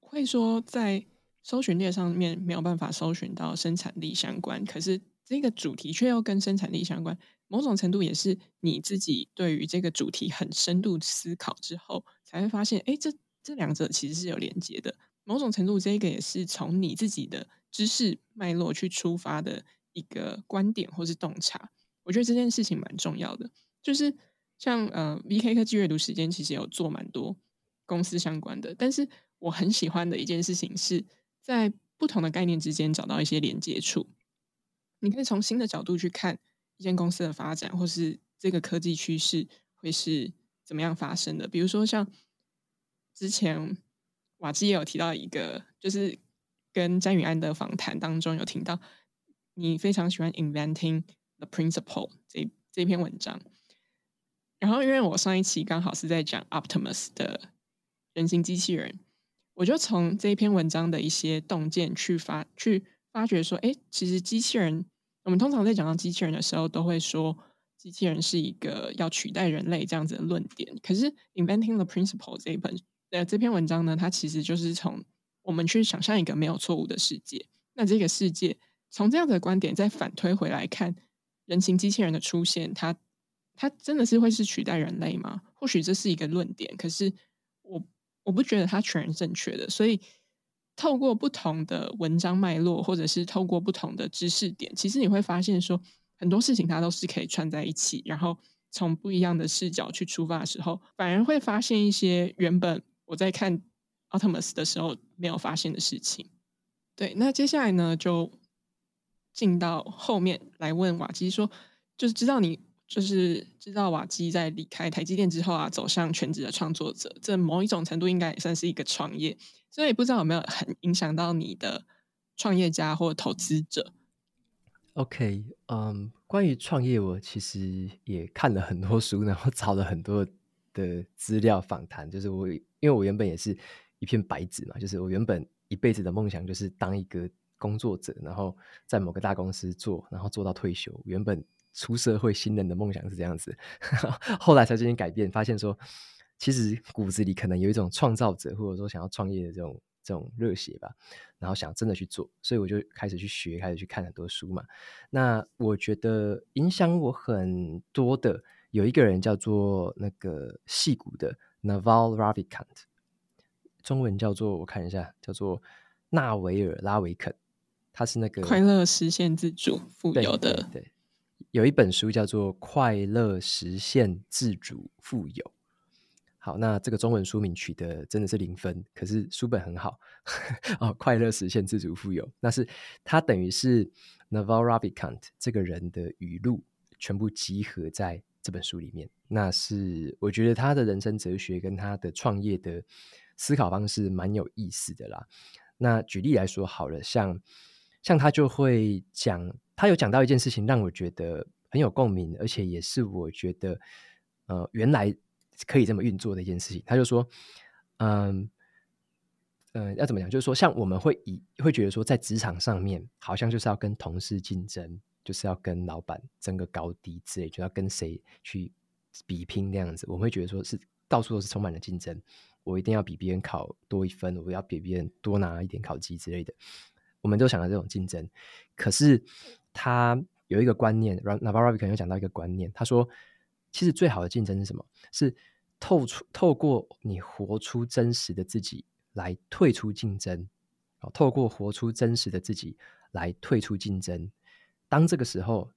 会说在搜寻列上面没有办法搜寻到生产力相关，可是这个主题却又跟生产力相关。某种程度也是你自己对于这个主题很深度思考之后，才会发现，哎，这这两者其实是有连接的。某种程度，这个也是从你自己的知识脉络去出发的一个观点或是洞察。我觉得这件事情蛮重要的。就是像呃，VK 科技阅读时间其实有做蛮多公司相关的，但是我很喜欢的一件事情是在不同的概念之间找到一些连接处。你可以从新的角度去看。一间公司的发展，或是这个科技趋势会是怎么样发生的？比如说，像之前瓦基也有提到一个，就是跟詹宇安的访谈当中有听到，你非常喜欢《Inventing the Principle》这这篇文章。然后，因为我上一期刚好是在讲 Optimus 的人形机器人，我就从这一篇文章的一些洞见去发去发掘说，哎，其实机器人。我们通常在讲到机器人的时候，都会说机器人是一个要取代人类这样子的论点。可是《Inventing the Principle》这一本呃这篇文章呢，它其实就是从我们去想象一个没有错误的世界。那这个世界从这样的观点再反推回来看，人形机器人的出现，它它真的是会是取代人类吗？或许这是一个论点，可是我我不觉得它全然正确的，所以。透过不同的文章脉络，或者是透过不同的知识点，其实你会发现说，很多事情它都是可以串在一起，然后从不一样的视角去出发的时候，反而会发现一些原本我在看 Optimus 的时候没有发现的事情。对，那接下来呢，就进到后面来问瓦基说，就是知道你。就是知道瓦基在离开台积电之后啊，走向全职的创作者，这某一种程度应该也算是一个创业，所以不知道有没有很影响到你的创业家或投资者？OK，嗯、um，关于创业，我其实也看了很多书，然后找了很多的资料访谈。就是我，因为我原本也是一片白纸嘛，就是我原本一辈子的梦想就是当一个工作者，然后在某个大公司做，然后做到退休。原本。出社会新人的梦想是这样子，*laughs* 后来才进行改变，发现说，其实骨子里可能有一种创造者或者说想要创业的这种这种热血吧，然后想真的去做，所以我就开始去学，开始去看很多书嘛。那我觉得影响我很多的有一个人叫做那个戏骨的 Naval Ravikant，中文叫做我看一下，叫做纳维尔拉维肯，他是那个快乐实现自主富有的，对，对，对。有一本书叫做《快乐实现自主富有》。好，那这个中文书名取得真的是零分，可是书本很好哦。《快乐实现自主富有》，那是他等于是 Naval Ravikant 这个人的语录全部集合在这本书里面。那是我觉得他的人生哲学跟他的创业的思考方式蛮有意思的啦。那举例来说好了，像像他就会讲。他有讲到一件事情，让我觉得很有共鸣，而且也是我觉得，呃，原来可以这么运作的一件事情。他就说，嗯，呃，要怎么讲？就是说，像我们会以会觉得说，在职场上面，好像就是要跟同事竞争，就是要跟老板争个高低之类，就要跟谁去比拼那样子，我们会觉得说是到处都是充满了竞争，我一定要比别人考多一分，我要比别人多拿一点考绩之类的，我们都想到这种竞争。可是他有一个观念，Naval Ravikant 有讲到一个观念，他说，其实最好的竞争是什么？是透出透过你活出真实的自己来退出竞争，透过活出真实的自己来退出竞争。当这个时候，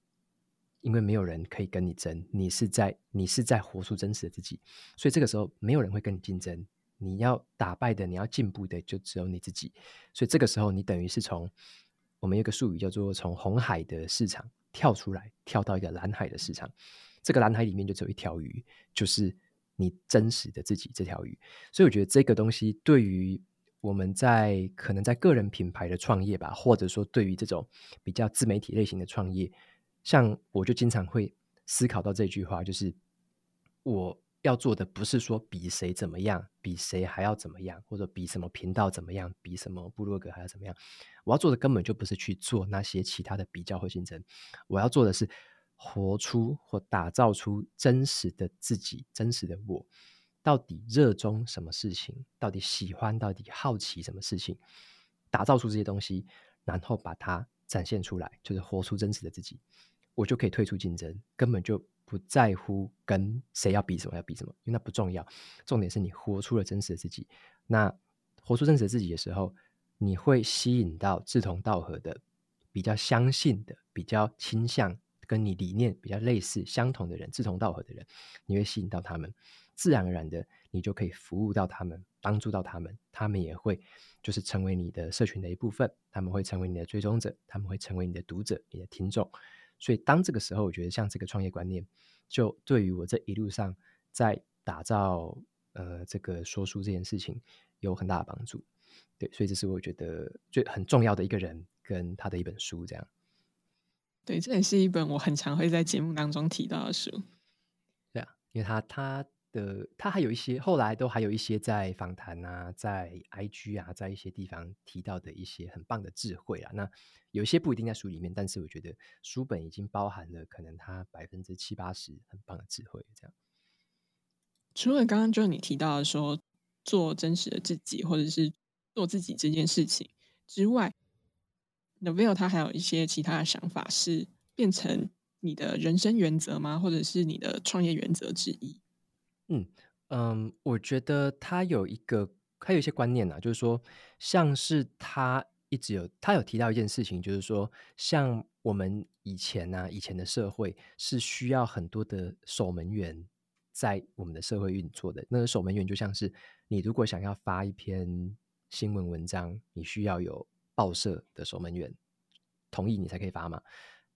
因为没有人可以跟你争，你是在你是在活出真实的自己，所以这个时候没有人会跟你竞争。你要打败的，你要进步的，就只有你自己。所以这个时候，你等于是从我们有个术语叫做从红海的市场跳出来，跳到一个蓝海的市场。这个蓝海里面就只有一条鱼，就是你真实的自己这条鱼。所以我觉得这个东西对于我们在可能在个人品牌的创业吧，或者说对于这种比较自媒体类型的创业。像我就经常会思考到这句话，就是我要做的不是说比谁怎么样，比谁还要怎么样，或者比什么频道怎么样，比什么部落格还要怎么样。我要做的根本就不是去做那些其他的比较和竞争，我要做的是活出或打造出真实的自己，真实的我。到底热衷什么事情？到底喜欢？到底好奇什么事情？打造出这些东西，然后把它展现出来，就是活出真实的自己。我就可以退出竞争，根本就不在乎跟谁要比什么，要比什么，因为那不重要。重点是你活出了真实的自己。那活出真实的自己的时候，你会吸引到志同道合的、比较相信的、比较倾向跟你理念比较类似、相同的人，志同道合的人，你会吸引到他们，自然而然的，你就可以服务到他们，帮助到他们，他们也会就是成为你的社群的一部分，他们会成为你的追踪者，他们会成为你的读者、你的听众。所以，当这个时候，我觉得像这个创业观念，就对于我这一路上在打造呃这个说书这件事情有很大的帮助。对，所以这是我觉得最很重要的一个人跟他的一本书，这样。对，这也是一本我很常会在节目当中提到的书。对啊，因为他他。的他还有一些后来都还有一些在访谈啊，在 IG 啊，在一些地方提到的一些很棒的智慧啊。那有一些不一定在书里面，但是我觉得书本已经包含了可能他百分之七八十很棒的智慧。这样，除了刚刚就你提到的说做真实的自己，或者是做自己这件事情之外，Naval 他还有一些其他的想法，是变成你的人生原则吗？或者是你的创业原则之一？嗯嗯，我觉得他有一个，他有一些观念啊，就是说，像是他一直有，他有提到一件事情，就是说，像我们以前呢、啊，以前的社会是需要很多的守门员在我们的社会运作的。那个守门员就像是你如果想要发一篇新闻文章，你需要有报社的守门员同意你才可以发嘛。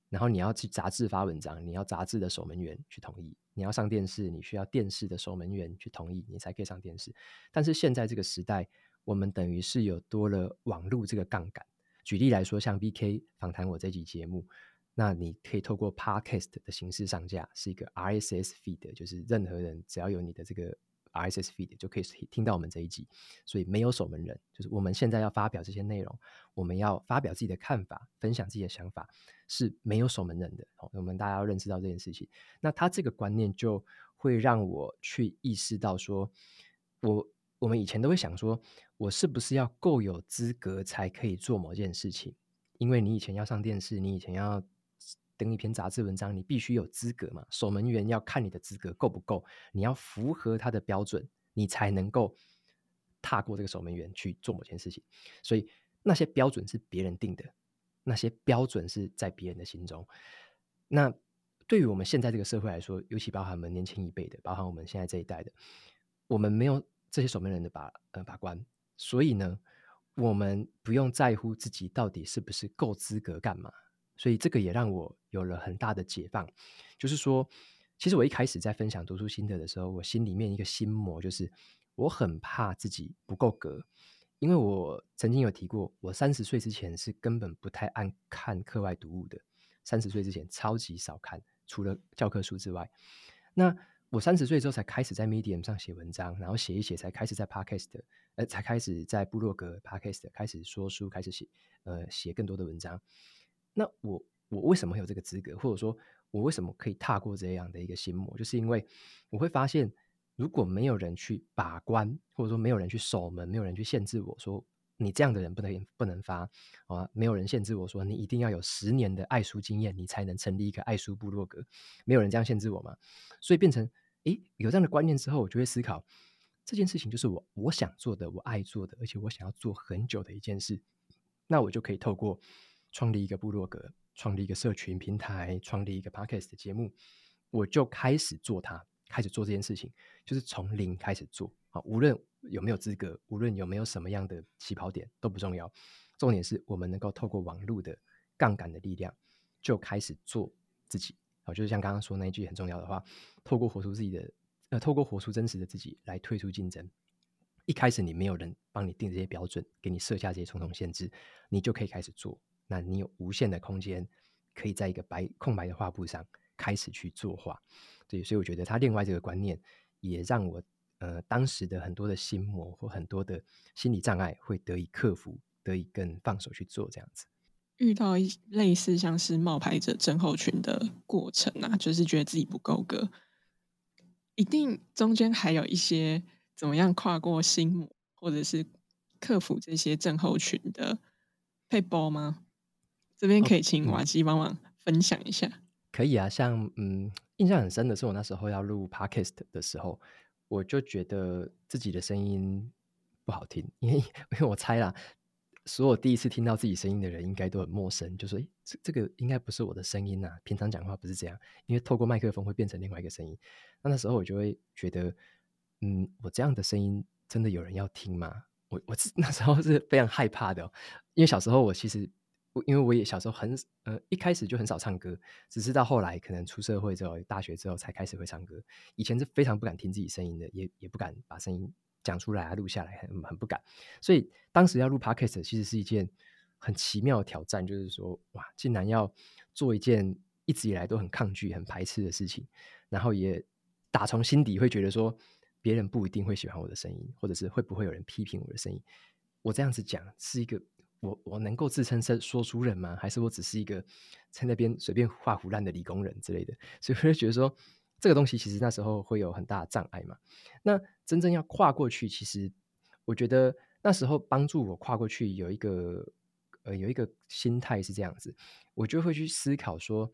然后你要去杂志发文章，你要杂志的守门员去同意；你要上电视，你需要电视的守门员去同意，你才可以上电视。但是现在这个时代，我们等于是有多了网络这个杠杆。举例来说，像 VK 访谈我这集节目，那你可以透过 Podcast 的形式上架，是一个 RSS feed，就是任何人只要有你的这个。RSS feed 就可以听到我们这一集，所以没有守门人，就是我们现在要发表这些内容，我们要发表自己的看法，分享自己的想法，是没有守门人的。我们大家要认识到这件事情。那他这个观念就会让我去意识到说，我我们以前都会想说，我是不是要够有资格才可以做某件事情？因为你以前要上电视，你以前要。登一篇杂志文章，你必须有资格嘛？守门员要看你的资格够不够，你要符合他的标准，你才能够踏过这个守门员去做某件事情。所以那些标准是别人定的，那些标准是在别人的心中。那对于我们现在这个社会来说，尤其包含我们年轻一辈的，包含我们现在这一代的，我们没有这些守门人的把呃把关，所以呢，我们不用在乎自己到底是不是够资格干嘛。所以这个也让我有了很大的解放，就是说，其实我一开始在分享读书心得的时候，我心里面一个心魔就是，我很怕自己不够格，因为我曾经有提过，我三十岁之前是根本不太爱看课外读物的，三十岁之前超级少看，除了教科书之外，那我三十岁之后才开始在 Medium 上写文章，然后写一写才开始在 Podcast，呃，才开始在部落格 Podcast 开始说书，开始写，呃，写更多的文章。那我我为什么有这个资格？或者说我为什么可以踏过这样的一个心魔，就是因为我会发现，如果没有人去把关，或者说没有人去守门，没有人去限制我说你这样的人不能不能发啊，没有人限制我说你一定要有十年的爱书经验，你才能成立一个爱书部落格，没有人这样限制我嘛，所以变成诶有这样的观念之后，我就会思考这件事情就是我我想做的，我爱做的，而且我想要做很久的一件事，那我就可以透过创立一个部落格。创立一个社群平台，创立一个 podcast 的节目，我就开始做它，开始做这件事情，就是从零开始做。好，无论有没有资格，无论有没有什么样的起跑点都不重要，重点是我们能够透过网络的杠杆的力量，就开始做自己。好，就是像刚刚说那一句很重要的话，透过活出自己的，呃，透过活出真实的自己来退出竞争。一开始你没有人帮你定这些标准，给你设下这些重重限制，你就可以开始做。那你有无限的空间，可以在一个白空白的画布上开始去作画，对，所以我觉得他另外这个观念也让我呃当时的很多的心魔或很多的心理障碍会得以克服，得以更放手去做这样子。遇到一类似像是冒牌者症候群的过程啊，就是觉得自己不够格，一定中间还有一些怎么样跨过心魔，或者是克服这些症候群的配包吗？这边可以请瓦基帮忙分享一下。可以啊，像嗯，印象很深的是我那时候要录 Podcast 的时候，我就觉得自己的声音不好听，因为因为我猜啦，所有第一次听到自己声音的人应该都很陌生，就说诶，这这个应该不是我的声音呐，平常讲话不是这样，因为透过麦克风会变成另外一个声音。那那时候我就会觉得，嗯，我这样的声音真的有人要听吗？我我 *laughs* 那时候是非常害怕的，因为小时候我其实。因为我也小时候很呃一开始就很少唱歌，只是到后来可能出社会之后，大学之后才开始会唱歌。以前是非常不敢听自己声音的，也也不敢把声音讲出来啊，录下来很很不敢。所以当时要录 Podcast 其实是一件很奇妙的挑战，就是说哇，竟然要做一件一直以来都很抗拒、很排斥的事情，然后也打从心底会觉得说别人不一定会喜欢我的声音，或者是会不会有人批评我的声音。我这样子讲是一个。我我能够自称是说书人吗？还是我只是一个在那边随便画胡乱的理工人之类的？所以我就觉得说，这个东西其实那时候会有很大的障碍嘛。那真正要跨过去，其实我觉得那时候帮助我跨过去有一个呃有一个心态是这样子，我就会去思考说，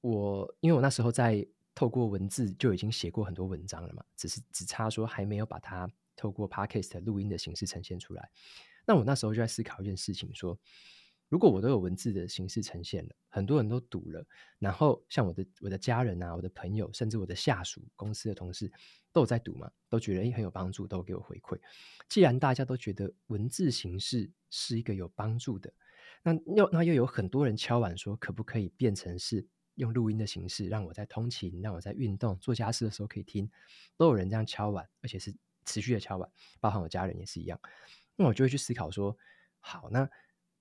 我因为我那时候在透过文字就已经写过很多文章了嘛，只是只差说还没有把它透过 Podcast 录音的形式呈现出来。那我那时候就在思考一件事情，说，如果我都有文字的形式呈现了，很多人都读了，然后像我的我的家人啊、我的朋友，甚至我的下属、公司的同事都有在读嘛，都觉得诶很有帮助，都给我回馈。既然大家都觉得文字形式是一个有帮助的，那又那又有很多人敲碗说，可不可以变成是用录音的形式，让我在通勤、让我在运动、做家事的时候可以听，都有人这样敲碗，而且是持续的敲碗，包含我家人也是一样。那我就会去思考说，好，那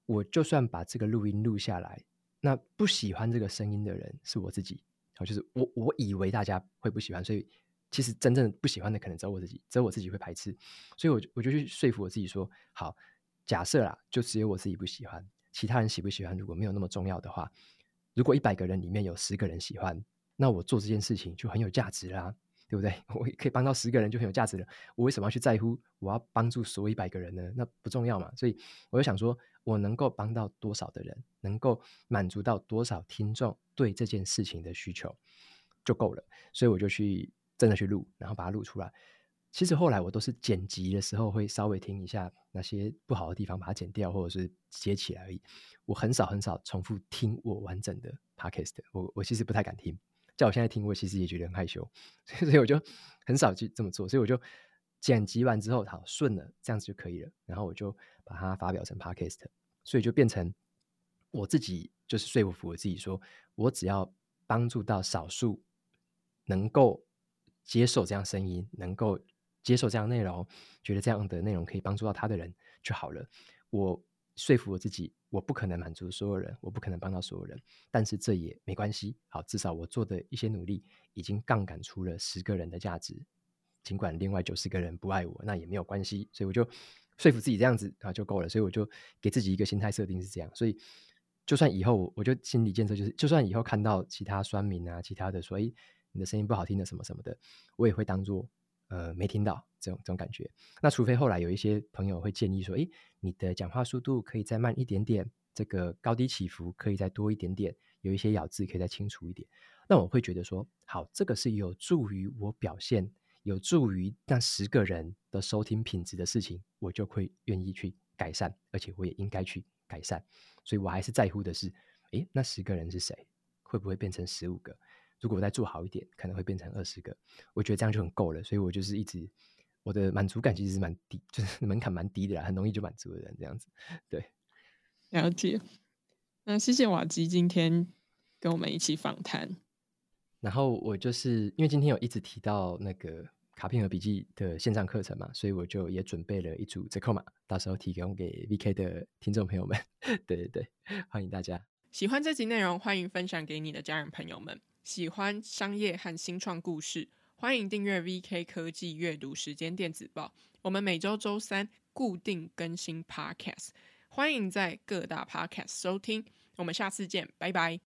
我就算把这个录音录下来，那不喜欢这个声音的人是我自己，好，就是我我以为大家会不喜欢，所以其实真正不喜欢的可能只有我自己，只有我自己会排斥，所以我我就去说服我自己说，好，假设啦，就只有我自己不喜欢，其他人喜不喜欢如果没有那么重要的话，如果一百个人里面有十个人喜欢，那我做这件事情就很有价值啦。对不对？*laughs* 我可以帮到十个人就很有价值了。我为什么要去在乎我要帮助所有一百个人呢？那不重要嘛。所以我就想说，我能够帮到多少的人，能够满足到多少听众对这件事情的需求就够了。所以我就去真的去录，然后把它录出来。其实后来我都是剪辑的时候会稍微听一下那些不好的地方，把它剪掉，或者是接起来而已。我很少很少重复听我完整的 podcast。我我其实不太敢听。叫我现在听，我其实也觉得很害羞，*laughs* 所以我就很少去这么做。所以我就剪辑完之后，好顺了，这样子就可以了。然后我就把它发表成 Podcast，所以就变成我自己就是说服我自己说，我只要帮助到少数能够接受这样声音，能够接受这样内容，觉得这样的内容可以帮助到他的人就好了。我说服我自己。我不可能满足所有人，我不可能帮到所有人，但是这也没关系。好，至少我做的一些努力已经杠杆出了十个人的价值，尽管另外九十个人不爱我，那也没有关系。所以我就说服自己这样子啊就够了。所以我就给自己一个心态设定是这样。所以就算以后我就心理建设，就是就算以后看到其他酸民啊，其他的说，哎，你的声音不好听的什么什么的，我也会当做呃没听到这种这种感觉。那除非后来有一些朋友会建议说，哎，你的讲话速度可以再慢一点点，这个高低起伏可以再多一点点，有一些咬字可以再清楚一点。那我会觉得说，好，这个是有助于我表现，有助于那十个人的收听品质的事情，我就会愿意去改善，而且我也应该去改善。所以我还是在乎的是，诶，那十个人是谁？会不会变成十五个？如果我再做好一点，可能会变成二十个。我觉得这样就很够了。所以我就是一直，我的满足感其实是蛮低，就是门槛蛮低的啦，很容易就满足的人这样子。对，了解。那谢谢瓦基今天跟我们一起访谈。然后我就是因为今天有一直提到那个卡片和笔记的线上课程嘛，所以我就也准备了一组折扣码，到时候提供给 VK 的听众朋友们。*laughs* 对对对，欢迎大家。喜欢这集内容，欢迎分享给你的家人朋友们。喜欢商业和新创故事，欢迎订阅 VK 科技阅读时间电子报。我们每周周三固定更新 Podcast，欢迎在各大 Podcast 收听。我们下次见，拜拜。